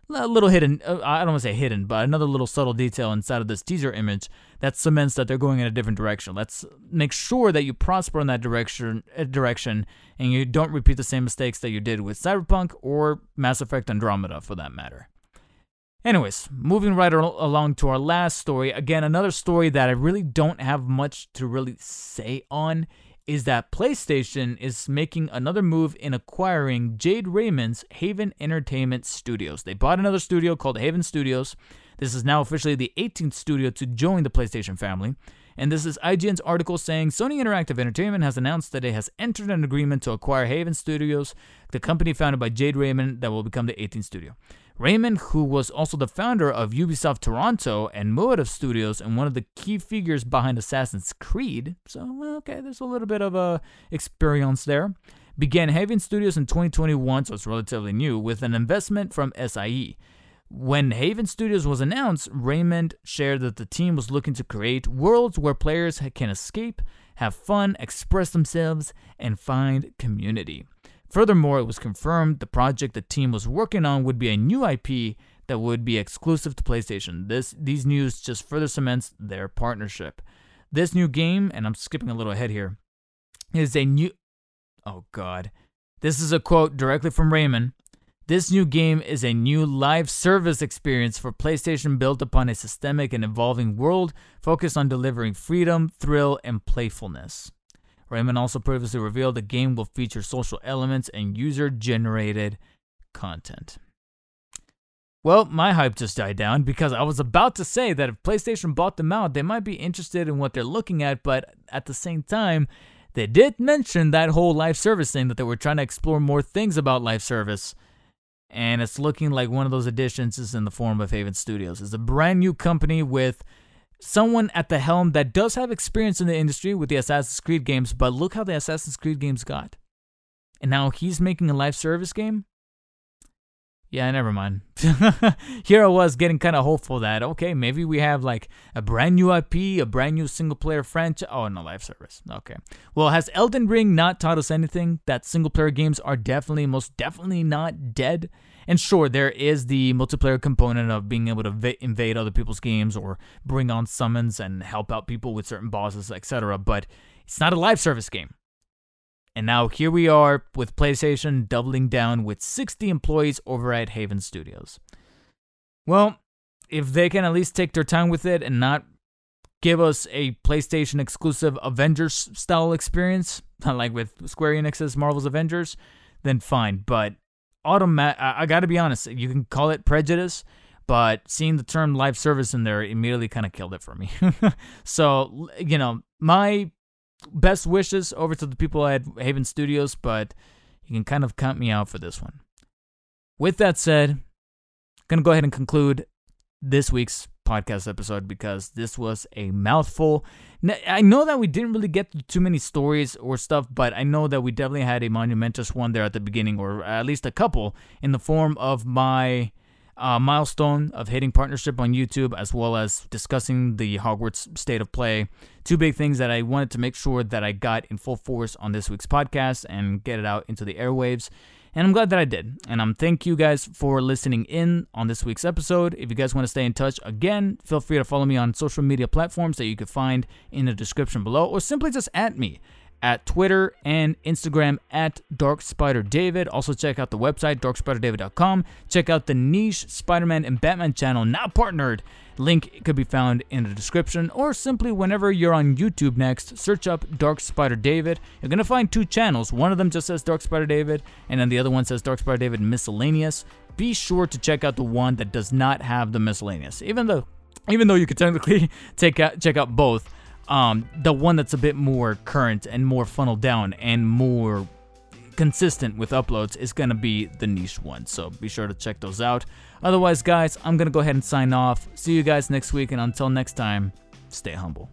a little hidden, uh, I don't want to say hidden, but another little subtle detail inside of this teaser image that cements that they're going in a different direction. Let's make sure that you prosper in that direction, uh, direction and you don't repeat the same mistakes that you did with Cyberpunk or Mass Effect Andromeda for that matter. Anyways, moving right along to our last story. Again, another story that I really don't have much to really say on is that PlayStation is making another move in acquiring Jade Raymond's Haven Entertainment Studios. They bought another studio called Haven Studios. This is now officially the 18th studio to join the PlayStation family. And this is IGN's article saying Sony Interactive Entertainment has announced that it has entered an agreement to acquire Haven Studios, the company founded by Jade Raymond that will become the 18th studio. Raymond, who was also the founder of Ubisoft Toronto and Motive Studios and one of the key figures behind Assassin's Creed, so okay, there's a little bit of a experience there, began Haven Studios in 2021, so it's relatively new, with an investment from SIE. When Haven Studios was announced, Raymond shared that the team was looking to create worlds where players can escape, have fun, express themselves, and find community. Furthermore, it was confirmed the project the team was working on would be a new IP that would be exclusive to PlayStation. This these news just further cements their partnership. This new game, and I'm skipping a little ahead here, is a new Oh god. This is a quote directly from Raymond. This new game is a new live service experience for PlayStation built upon a systemic and evolving world focused on delivering freedom, thrill, and playfulness. Raymond also previously revealed the game will feature social elements and user generated content. Well, my hype just died down because I was about to say that if PlayStation bought them out, they might be interested in what they're looking at, but at the same time, they did mention that whole live service thing that they were trying to explore more things about live service and it's looking like one of those additions is in the form of Haven Studios. It's a brand new company with someone at the helm that does have experience in the industry with the Assassin's Creed games, but look how the Assassin's Creed games got. And now he's making a live service game? Yeah, never mind. Here I was getting kind of hopeful that, okay, maybe we have like a brand new IP, a brand new single player franchise. Oh, no, live service. Okay. Well, has Elden Ring not taught us anything? That single player games are definitely, most definitely not dead. And sure, there is the multiplayer component of being able to invade other people's games or bring on summons and help out people with certain bosses, etc. But it's not a live service game. And now here we are with PlayStation doubling down with 60 employees over at Haven Studios. Well, if they can at least take their time with it and not give us a PlayStation exclusive Avengers style experience, like with Square Enix's Marvel's Avengers, then fine. But automatic, I, I got to be honest, you can call it prejudice, but seeing the term live service in there immediately kind of killed it for me. so, you know, my best wishes over to the people at Haven Studios, but you can kind of count me out for this one. With that said, I'm to go ahead and conclude this week's podcast episode because this was a mouthful. I know that we didn't really get too many stories or stuff, but I know that we definitely had a monumentous one there at the beginning, or at least a couple, in the form of my uh, milestone of hitting partnership on YouTube, as well as discussing the Hogwarts state of play. Two big things that I wanted to make sure that I got in full force on this week's podcast and get it out into the airwaves. And I'm glad that I did. And I'm thank you guys for listening in on this week's episode. If you guys want to stay in touch again, feel free to follow me on social media platforms that you can find in the description below, or simply just at me at Twitter and Instagram at Dark Spider David. Also, check out the website, darkspiderdavid.com. Check out the niche Spider Man and Batman channel, now partnered. Link could be found in the description, or simply whenever you're on YouTube next, search up Dark Spider David. You're gonna find two channels. One of them just says Dark Spider David, and then the other one says Dark Spider David Miscellaneous. Be sure to check out the one that does not have the miscellaneous, even though, even though you could technically take out, check out both um, the one that's a bit more current and more funneled down and more consistent with uploads is going to be the niche one. So be sure to check those out. Otherwise, guys, I'm going to go ahead and sign off. See you guys next week, and until next time, stay humble.